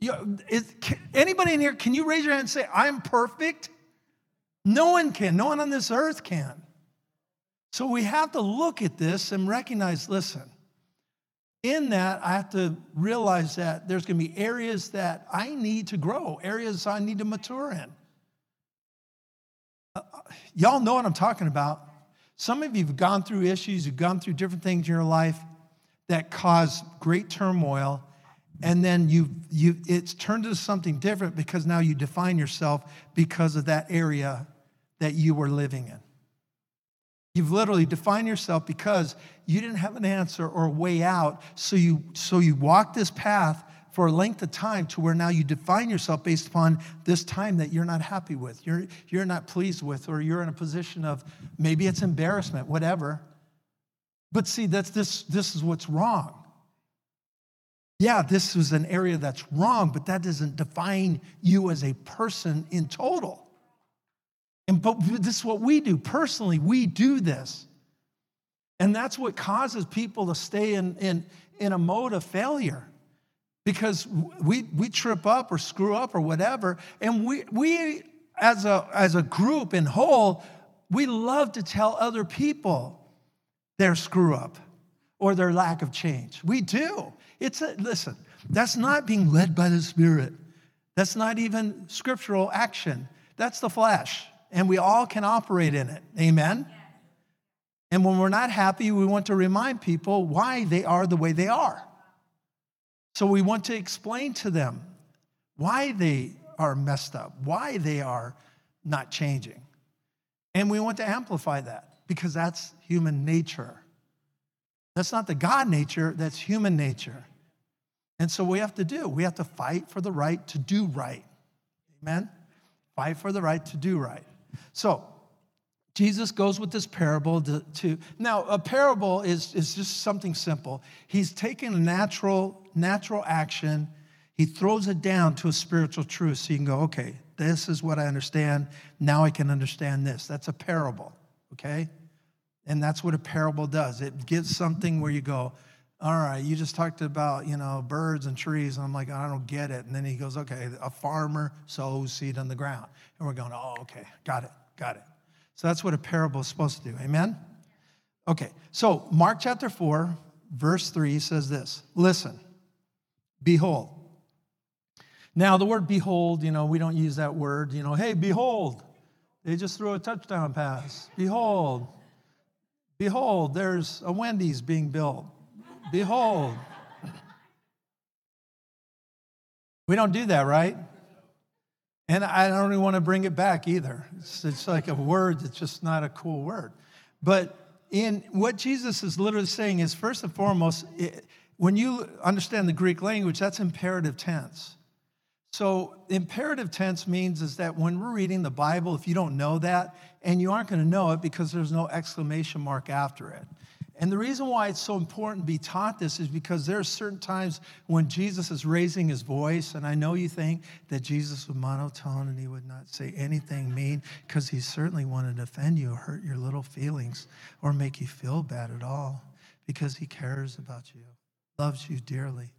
You, is, can, anybody in here, can you raise your hand and say, I'm perfect? No one can. No one on this earth can. So we have to look at this and recognize listen, in that, I have to realize that there's going to be areas that I need to grow, areas I need to mature in. Uh, y'all know what I'm talking about. Some of you have gone through issues, you've gone through different things in your life that cause great turmoil and then you you it's turned into something different because now you define yourself because of that area that you were living in. You've literally defined yourself because you didn't have an answer or a way out. So you so you walk this path for a length of time to where now you define yourself based upon this time that you're not happy with you're you're not pleased with or you're in a position of maybe it's embarrassment whatever. But see that's this this is what's wrong yeah, this was an area that's wrong, but that doesn't define you as a person in total. And but this is what we do personally. We do this. And that's what causes people to stay in, in, in a mode of failure. Because we, we trip up or screw up or whatever. And we, we as, a, as a group in whole, we love to tell other people their screw up or their lack of change. We do. It's a, listen, that's not being led by the Spirit. That's not even scriptural action. That's the flesh. And we all can operate in it. Amen? And when we're not happy, we want to remind people why they are the way they are. So we want to explain to them why they are messed up, why they are not changing. And we want to amplify that because that's human nature. That's not the God nature, that's human nature. And so we have to do, we have to fight for the right to do right. Amen? Fight for the right to do right. So Jesus goes with this parable to, to now a parable is, is just something simple. He's taking a natural, natural action, he throws it down to a spiritual truth so you can go, okay, this is what I understand. Now I can understand this. That's a parable, okay? And that's what a parable does. It gives something where you go, all right, you just talked about, you know, birds and trees. And I'm like, I don't get it. And then he goes, okay, a farmer sows seed on the ground. And we're going, oh, okay, got it, got it. So that's what a parable is supposed to do. Amen? Okay, so Mark chapter 4, verse 3 says this Listen, behold. Now, the word behold, you know, we don't use that word, you know, hey, behold. They just threw a touchdown pass. Behold. Behold, there's a Wendy's being built. Behold. We don't do that, right? And I don't even want to bring it back either. It's, it's like a word that's just not a cool word. But in what Jesus is literally saying is first and foremost, it, when you understand the Greek language, that's imperative tense. So imperative tense means is that when we're reading the Bible, if you don't know that, and you aren't going to know it because there's no exclamation mark after it. And the reason why it's so important to be taught this is because there are certain times when Jesus is raising his voice, and I know you think that Jesus was monotone and he would not say anything mean because he certainly wanted to offend you hurt your little feelings or make you feel bad at all because he cares about you, loves you dearly.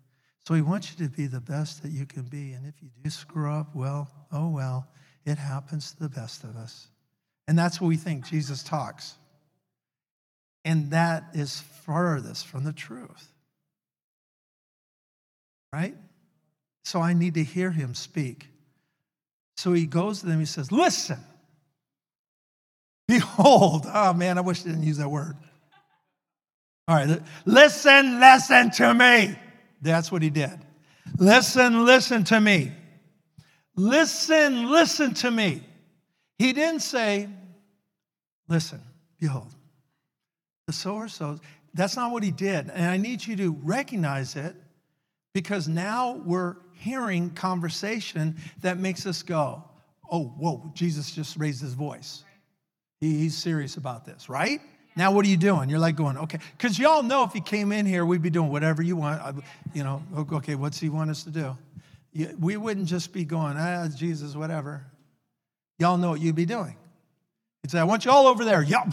So he wants you to be the best that you can be. And if you do screw up, well, oh well, it happens to the best of us. And that's what we think Jesus talks. And that is furthest from the truth. Right? So I need to hear him speak. So he goes to them, he says, Listen, behold. Oh man, I wish I didn't use that word. All right, listen, listen to me. That's what he did. Listen, listen to me. Listen, listen to me. He didn't say, Listen, behold, the sower sows. That's not what he did. And I need you to recognize it because now we're hearing conversation that makes us go, oh, whoa, Jesus just raised his voice. He's serious about this, right? Now, what are you doing? You're like going, okay, because y'all know if he came in here, we'd be doing whatever you want. You know, okay, what's he want us to do? We wouldn't just be going, ah, Jesus, whatever. Y'all know what you'd be doing. Say, I want you all over there. Y'all,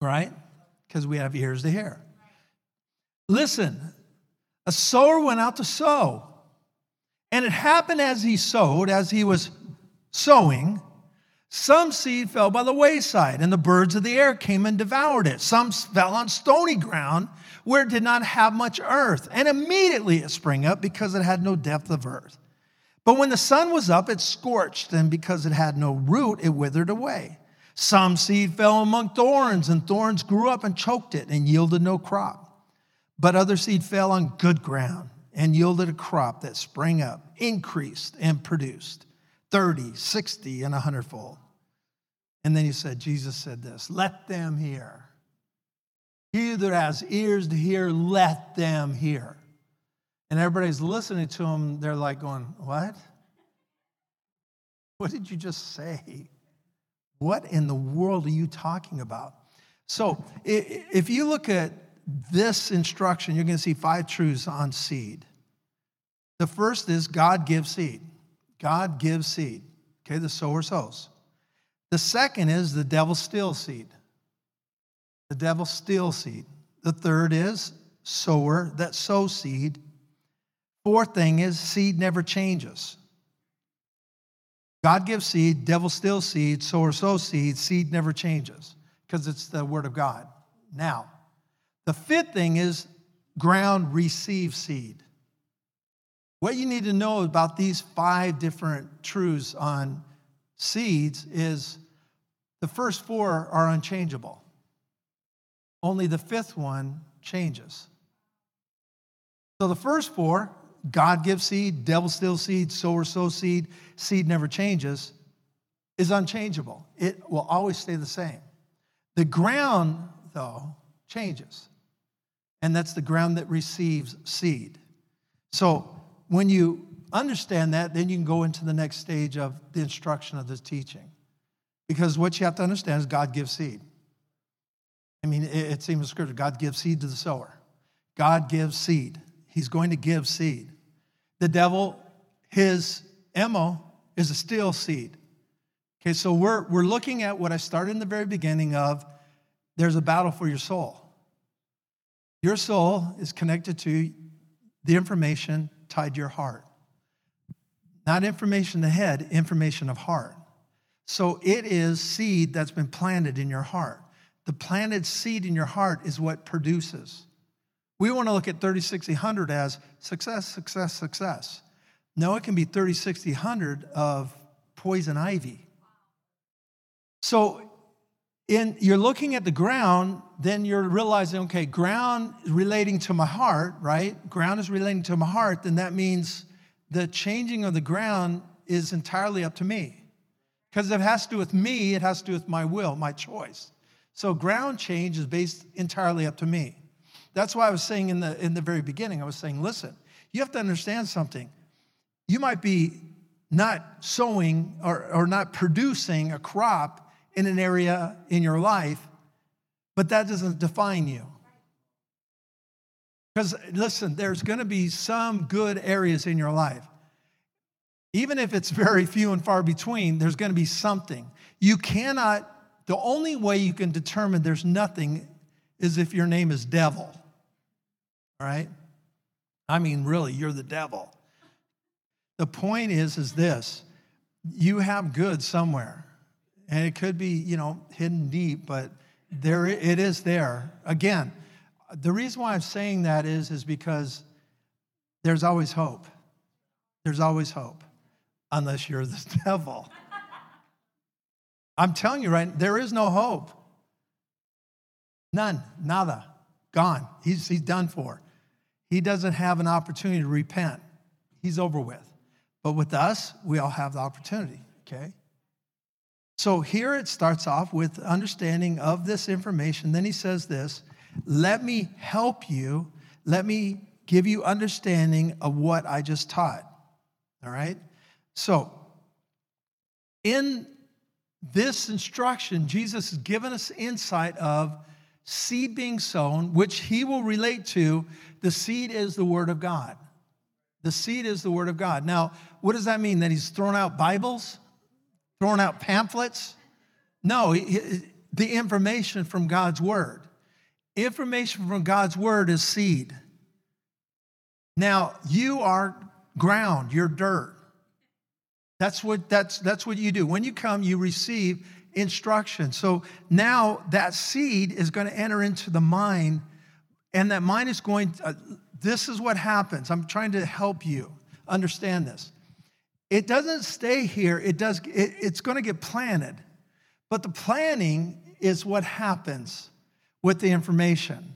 right? Because we have ears to hear. Listen, a sower went out to sow. And it happened as he sowed, as he was sowing, some seed fell by the wayside, and the birds of the air came and devoured it. Some fell on stony ground where it did not have much earth, and immediately it sprang up because it had no depth of earth. But when the sun was up, it scorched, and because it had no root, it withered away. Some seed fell among thorns, and thorns grew up and choked it and yielded no crop. But other seed fell on good ground and yielded a crop that sprang up, increased, and produced 30, 60, and a hundredfold. And then he said, Jesus said this let them hear. He that has ears to hear, let them hear. And everybody's listening to him. They're like going, What? What did you just say? What in the world are you talking about? So, if you look at this instruction, you're going to see five truths on seed. The first is God gives seed. God gives seed. Okay, the sower sows. The second is the devil steals seed. The devil steals seed. The third is sower that sows seed. Fourth thing is seed never changes. God gives seed, devil steals seed, sower sows seed, seed never changes because it's the word of God. Now, the fifth thing is ground receives seed. What you need to know about these five different truths on seeds is the first four are unchangeable. Only the fifth one changes. So the first four God gives seed, devil steals seed, sower sows seed, seed never changes, is unchangeable. It will always stay the same. The ground, though, changes. And that's the ground that receives seed. So when you understand that, then you can go into the next stage of the instruction of this teaching. Because what you have to understand is God gives seed. I mean, it's even scripture God gives seed to the sower, God gives seed. He's going to give seed. The devil, his MO is a steal seed. Okay, so we're, we're looking at what I started in the very beginning of there's a battle for your soul. Your soul is connected to the information tied to your heart. Not information the head, information of heart. So it is seed that's been planted in your heart. The planted seed in your heart is what produces. We want to look at 30, 60, 100 as success, success, success. No, it can be 30, 60, 100 of poison ivy. So in, you're looking at the ground, then you're realizing, okay, ground relating to my heart, right? Ground is relating to my heart, then that means the changing of the ground is entirely up to me. Because it has to do with me, it has to do with my will, my choice. So ground change is based entirely up to me. That's why I was saying in the, in the very beginning, I was saying, listen, you have to understand something. You might be not sowing or, or not producing a crop in an area in your life, but that doesn't define you. Because listen, there's going to be some good areas in your life. Even if it's very few and far between, there's going to be something. You cannot, the only way you can determine there's nothing is if your name is devil. All right? I mean, really, you're the devil. The point is, is this you have good somewhere. And it could be, you know, hidden deep, but there it is there. Again, the reason why I'm saying that is, is because there's always hope. There's always hope, unless you're the devil. I'm telling you, right? There is no hope. None, nada, gone. He's, he's done for. He doesn't have an opportunity to repent. He's over with. But with us, we all have the opportunity, okay? So here it starts off with understanding of this information. Then he says this let me help you, let me give you understanding of what I just taught. All right? So, in this instruction, Jesus has given us insight of seed being sown, which he will relate to. The seed is the word of God. The seed is the word of God. Now, what does that mean? That he's thrown out Bibles? thrown out pamphlets. No, the information from God's word. Information from God's word is seed. Now, you are ground, you're dirt. That's what, that's, that's what you do. When you come, you receive instruction. So now that seed is going to enter into the mind, and that mind is going, uh, this is what happens. I'm trying to help you understand this. It doesn't stay here, it does, it, it's going to get planted. But the planning is what happens with the information.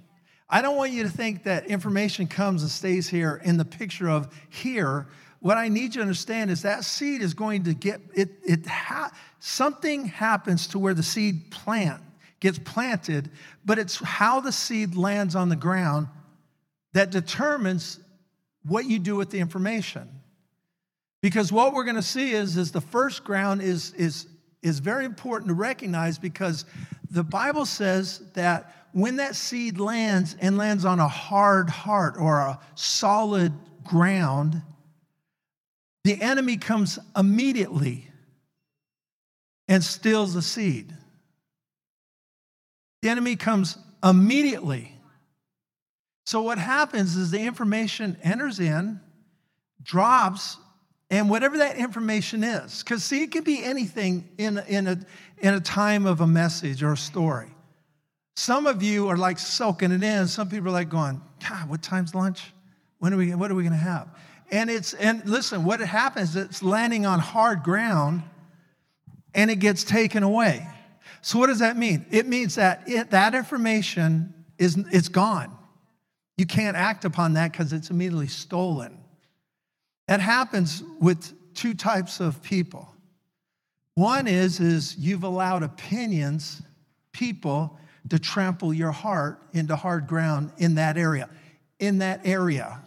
I don't want you to think that information comes and stays here in the picture of here. What I need you to understand is that seed is going to get it. It ha, something happens to where the seed plant gets planted, but it's how the seed lands on the ground that determines what you do with the information. Because what we're going to see is, is the first ground is, is, is very important to recognize because the Bible says that when that seed lands and lands on a hard heart or a solid ground, the enemy comes immediately and steals the seed. The enemy comes immediately. So, what happens is the information enters in, drops, and whatever that information is, because see, it could be anything in, in, a, in a time of a message or a story. Some of you are like soaking it in. Some people are like going, God, what time's lunch? When are we, what are we going to have? And it's, and listen, what happens, it's landing on hard ground and it gets taken away. So what does that mean? It means that it, that information is, it's gone. You can't act upon that because it's immediately stolen. That happens with two types of people. One is, is you've allowed opinions, people, to trample your heart into hard ground in that area. In that area.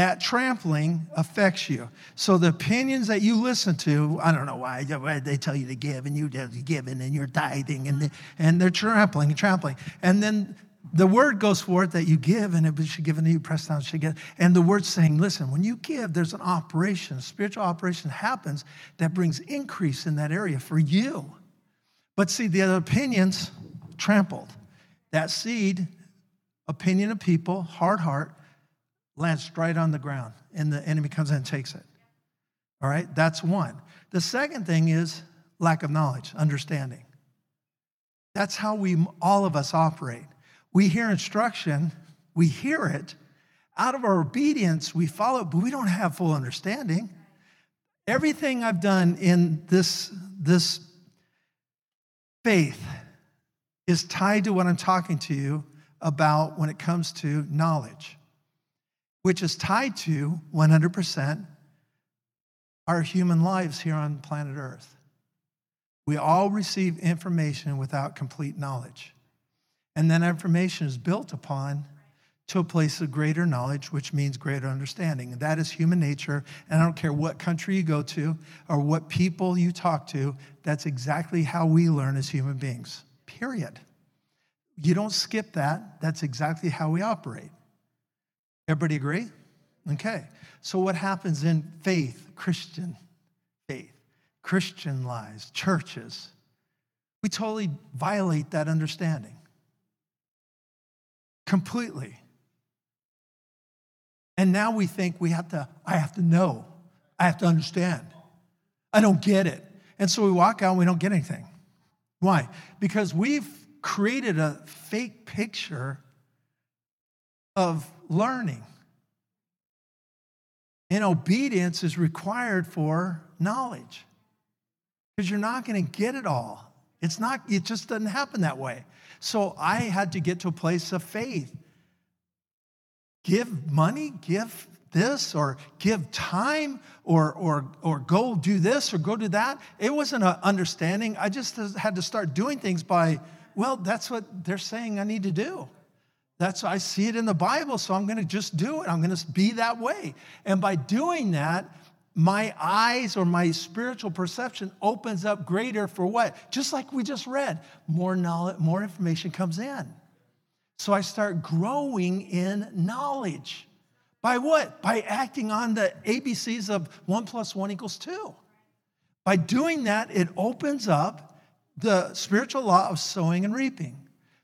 That trampling affects you. So the opinions that you listen to, I don't know why, they tell you to give and you give and you're tithing and, and they're trampling and trampling. And then the word goes forth that you give and it should give to you, press down, should get. And the word's saying, listen, when you give, there's an operation, a spiritual operation happens that brings increase in that area for you. But see, the other opinions trampled. That seed, opinion of people, hard heart, lands straight on the ground and the enemy comes in and takes it. All right, that's one. The second thing is lack of knowledge, understanding. That's how we, all of us, operate. We hear instruction, we hear it. Out of our obedience, we follow, but we don't have full understanding. Everything I've done in this, this Faith is tied to what I'm talking to you about when it comes to knowledge, which is tied to 100% our human lives here on planet Earth. We all receive information without complete knowledge. And then information is built upon to a place of greater knowledge, which means greater understanding. That is human nature. And I don't care what country you go to or what people you talk to, that's exactly how we learn as human beings, period. You don't skip that. That's exactly how we operate. Everybody agree? Okay. So, what happens in faith, Christian faith, Christian lives, churches? We totally violate that understanding completely. And now we think we have to, I have to know, I have to understand. I don't get it. And so we walk out and we don't get anything. Why? Because we've created a fake picture of learning. And obedience is required for knowledge because you're not going to get it all. It's not, it just doesn't happen that way. So I had to get to a place of faith. Give money, give this, or give time, or, or, or go do this, or go do that. It wasn't an understanding. I just had to start doing things by, well, that's what they're saying I need to do. That's I see it in the Bible, so I'm going to just do it. I'm going to be that way. And by doing that, my eyes or my spiritual perception opens up greater for what? Just like we just read, more knowledge, more information comes in. So I start growing in knowledge. By what? By acting on the ABCs of one plus one equals two. By doing that, it opens up the spiritual law of sowing and reaping.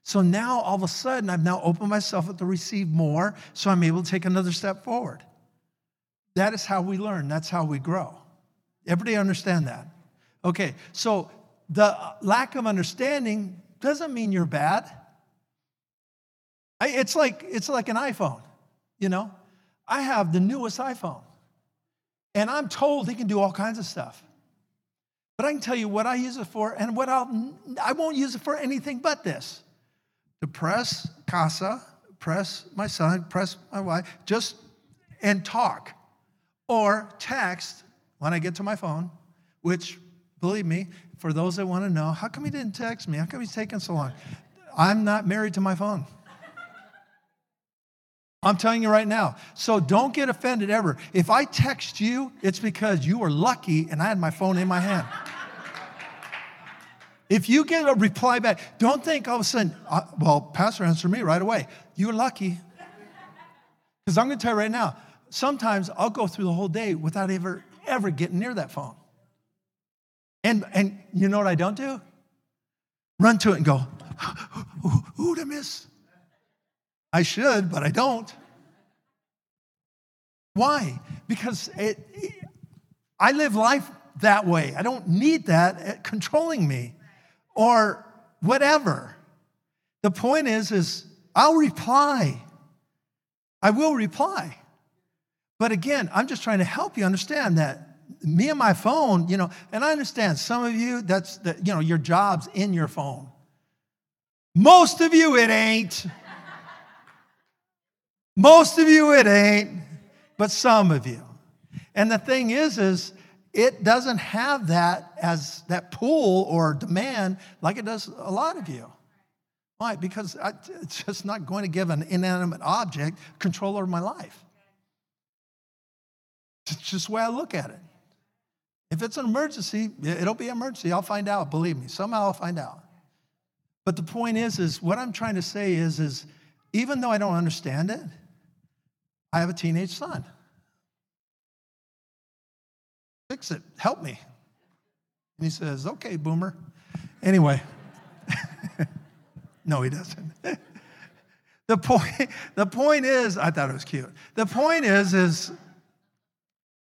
So now all of a sudden, I've now opened myself up to receive more, so I'm able to take another step forward. That is how we learn, that's how we grow. Everybody understand that? Okay, so the lack of understanding doesn't mean you're bad. I, it's, like, it's like an iPhone, you know? I have the newest iPhone, and I'm told it can do all kinds of stuff. But I can tell you what I use it for and what I'll, I won't use it for anything but this to press casa, press my son, press my wife, just and talk. Or text when I get to my phone, which, believe me, for those that want to know, how come he didn't text me? How come he's taking so long? I'm not married to my phone. I'm telling you right now. So don't get offended ever. If I text you, it's because you were lucky and I had my phone in my hand. If you get a reply back, don't think all of a sudden, uh, well, Pastor answered me right away. You're lucky. Because I'm going to tell you right now, sometimes I'll go through the whole day without ever, ever getting near that phone. And, and you know what I don't do? Run to it and go, who did I miss? I should, but I don't. Why? Because it, it, I live life that way. I don't need that controlling me or whatever. The point is, is I'll reply. I will reply. But again, I'm just trying to help you understand that me and my phone, you know, and I understand some of you, that's the, you know, your job's in your phone. Most of you, it ain't. Most of you, it ain't, but some of you. And the thing is, is it doesn't have that as that pull or demand like it does a lot of you. Why? Because it's just not going to give an inanimate object control over my life. It's just the way I look at it. If it's an emergency, it'll be an emergency. I'll find out, believe me. Somehow I'll find out. But the point is, is what I'm trying to say is, is even though I don't understand it, I have a teenage son. Fix it. Help me. And he says, Okay, boomer. Anyway, no, he doesn't. the, point, the point is, I thought it was cute. The point is, is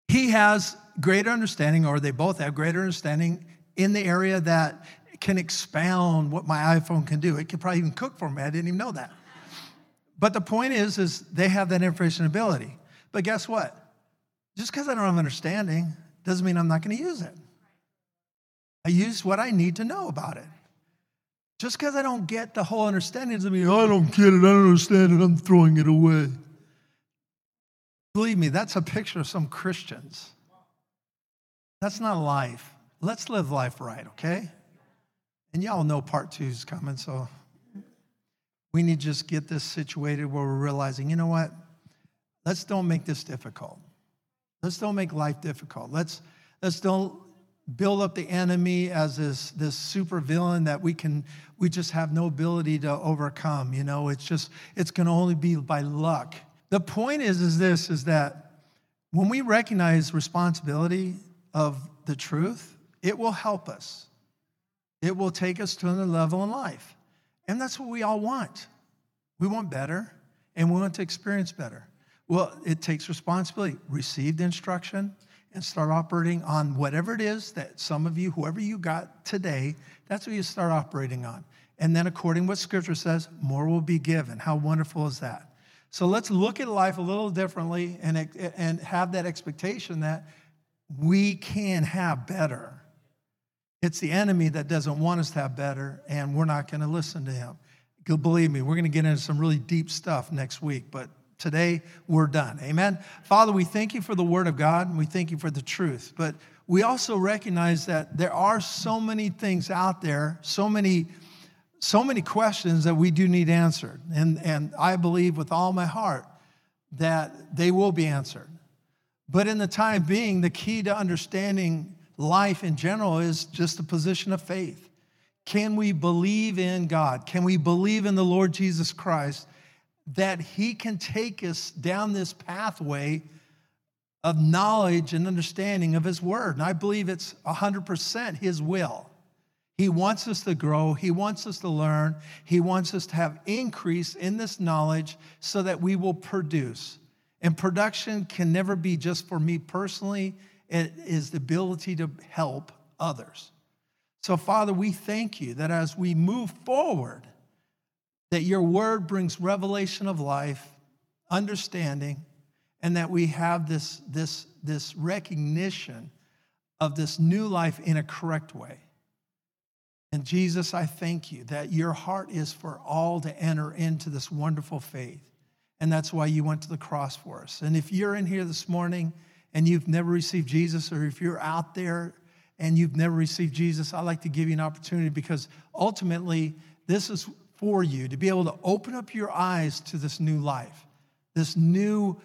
he has greater understanding, or they both have greater understanding in the area that can expound what my iPhone can do. It can probably even cook for me. I didn't even know that. But the point is, is they have that information ability. But guess what? Just because I don't have understanding doesn't mean I'm not going to use it. I use what I need to know about it. Just because I don't get the whole understanding doesn't mean, I don't get it, I don't understand it, I'm throwing it away. Believe me, that's a picture of some Christians. That's not life. Let's live life right, okay? And y'all know part two is coming, so we need to just get this situated where we're realizing, you know what? Let's don't make this difficult. Let's don't make life difficult. Let's, let's don't build up the enemy as this, this super villain that we can we just have no ability to overcome you know? It's just it's to only be by luck. The point is is this is that when we recognize responsibility of the truth it will help us. It will take us to another level in life. And that's what we all want. We want better and we want to experience better well it takes responsibility receive the instruction and start operating on whatever it is that some of you, whoever you got today, that's what you start operating on. And then, according to what scripture says, more will be given. How wonderful is that? So let's look at life a little differently and, and have that expectation that we can have better. It's the enemy that doesn't want us to have better, and we're not going to listen to him. Believe me, we're going to get into some really deep stuff next week, but today we're done. Amen. Father, we thank you for the word of God and we thank you for the truth. But we also recognize that there are so many things out there, so many so many questions that we do need answered. And, and I believe with all my heart that they will be answered. But in the time being, the key to understanding life in general is just a position of faith. Can we believe in God? Can we believe in the Lord Jesus Christ that He can take us down this pathway of knowledge and understanding of His Word. And I believe it's 100% His will. He wants us to grow, He wants us to learn, He wants us to have increase in this knowledge so that we will produce. And production can never be just for me personally, it is the ability to help others. So, Father, we thank you that as we move forward, that your word brings revelation of life, understanding, and that we have this, this, this recognition of this new life in a correct way. And Jesus, I thank you that your heart is for all to enter into this wonderful faith. And that's why you went to the cross for us. And if you're in here this morning and you've never received Jesus, or if you're out there and you've never received Jesus, I'd like to give you an opportunity because ultimately, this is for you to be able to open up your eyes to this new life, this new,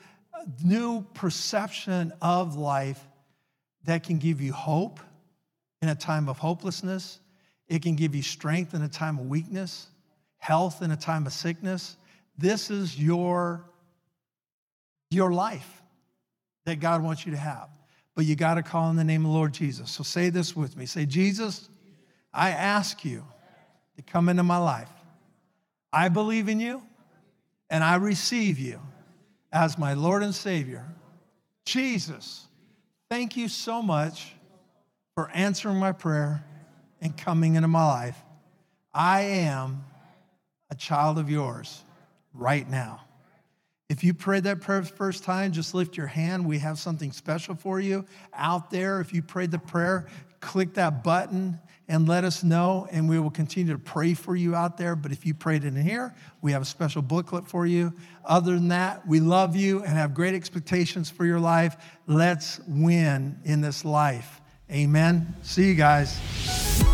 new perception of life that can give you hope in a time of hopelessness. It can give you strength in a time of weakness, health in a time of sickness. This is your, your life that God wants you to have. But you got to call in the name of the Lord Jesus. So say this with me. Say, Jesus, I ask you to come into my life. I believe in you and I receive you as my Lord and Savior. Jesus, thank you so much for answering my prayer and coming into my life. I am a child of yours right now. If you prayed that prayer the first time, just lift your hand. We have something special for you out there. If you prayed the prayer, click that button and let us know, and we will continue to pray for you out there. But if you prayed in here, we have a special booklet for you. Other than that, we love you and have great expectations for your life. Let's win in this life. Amen. See you guys.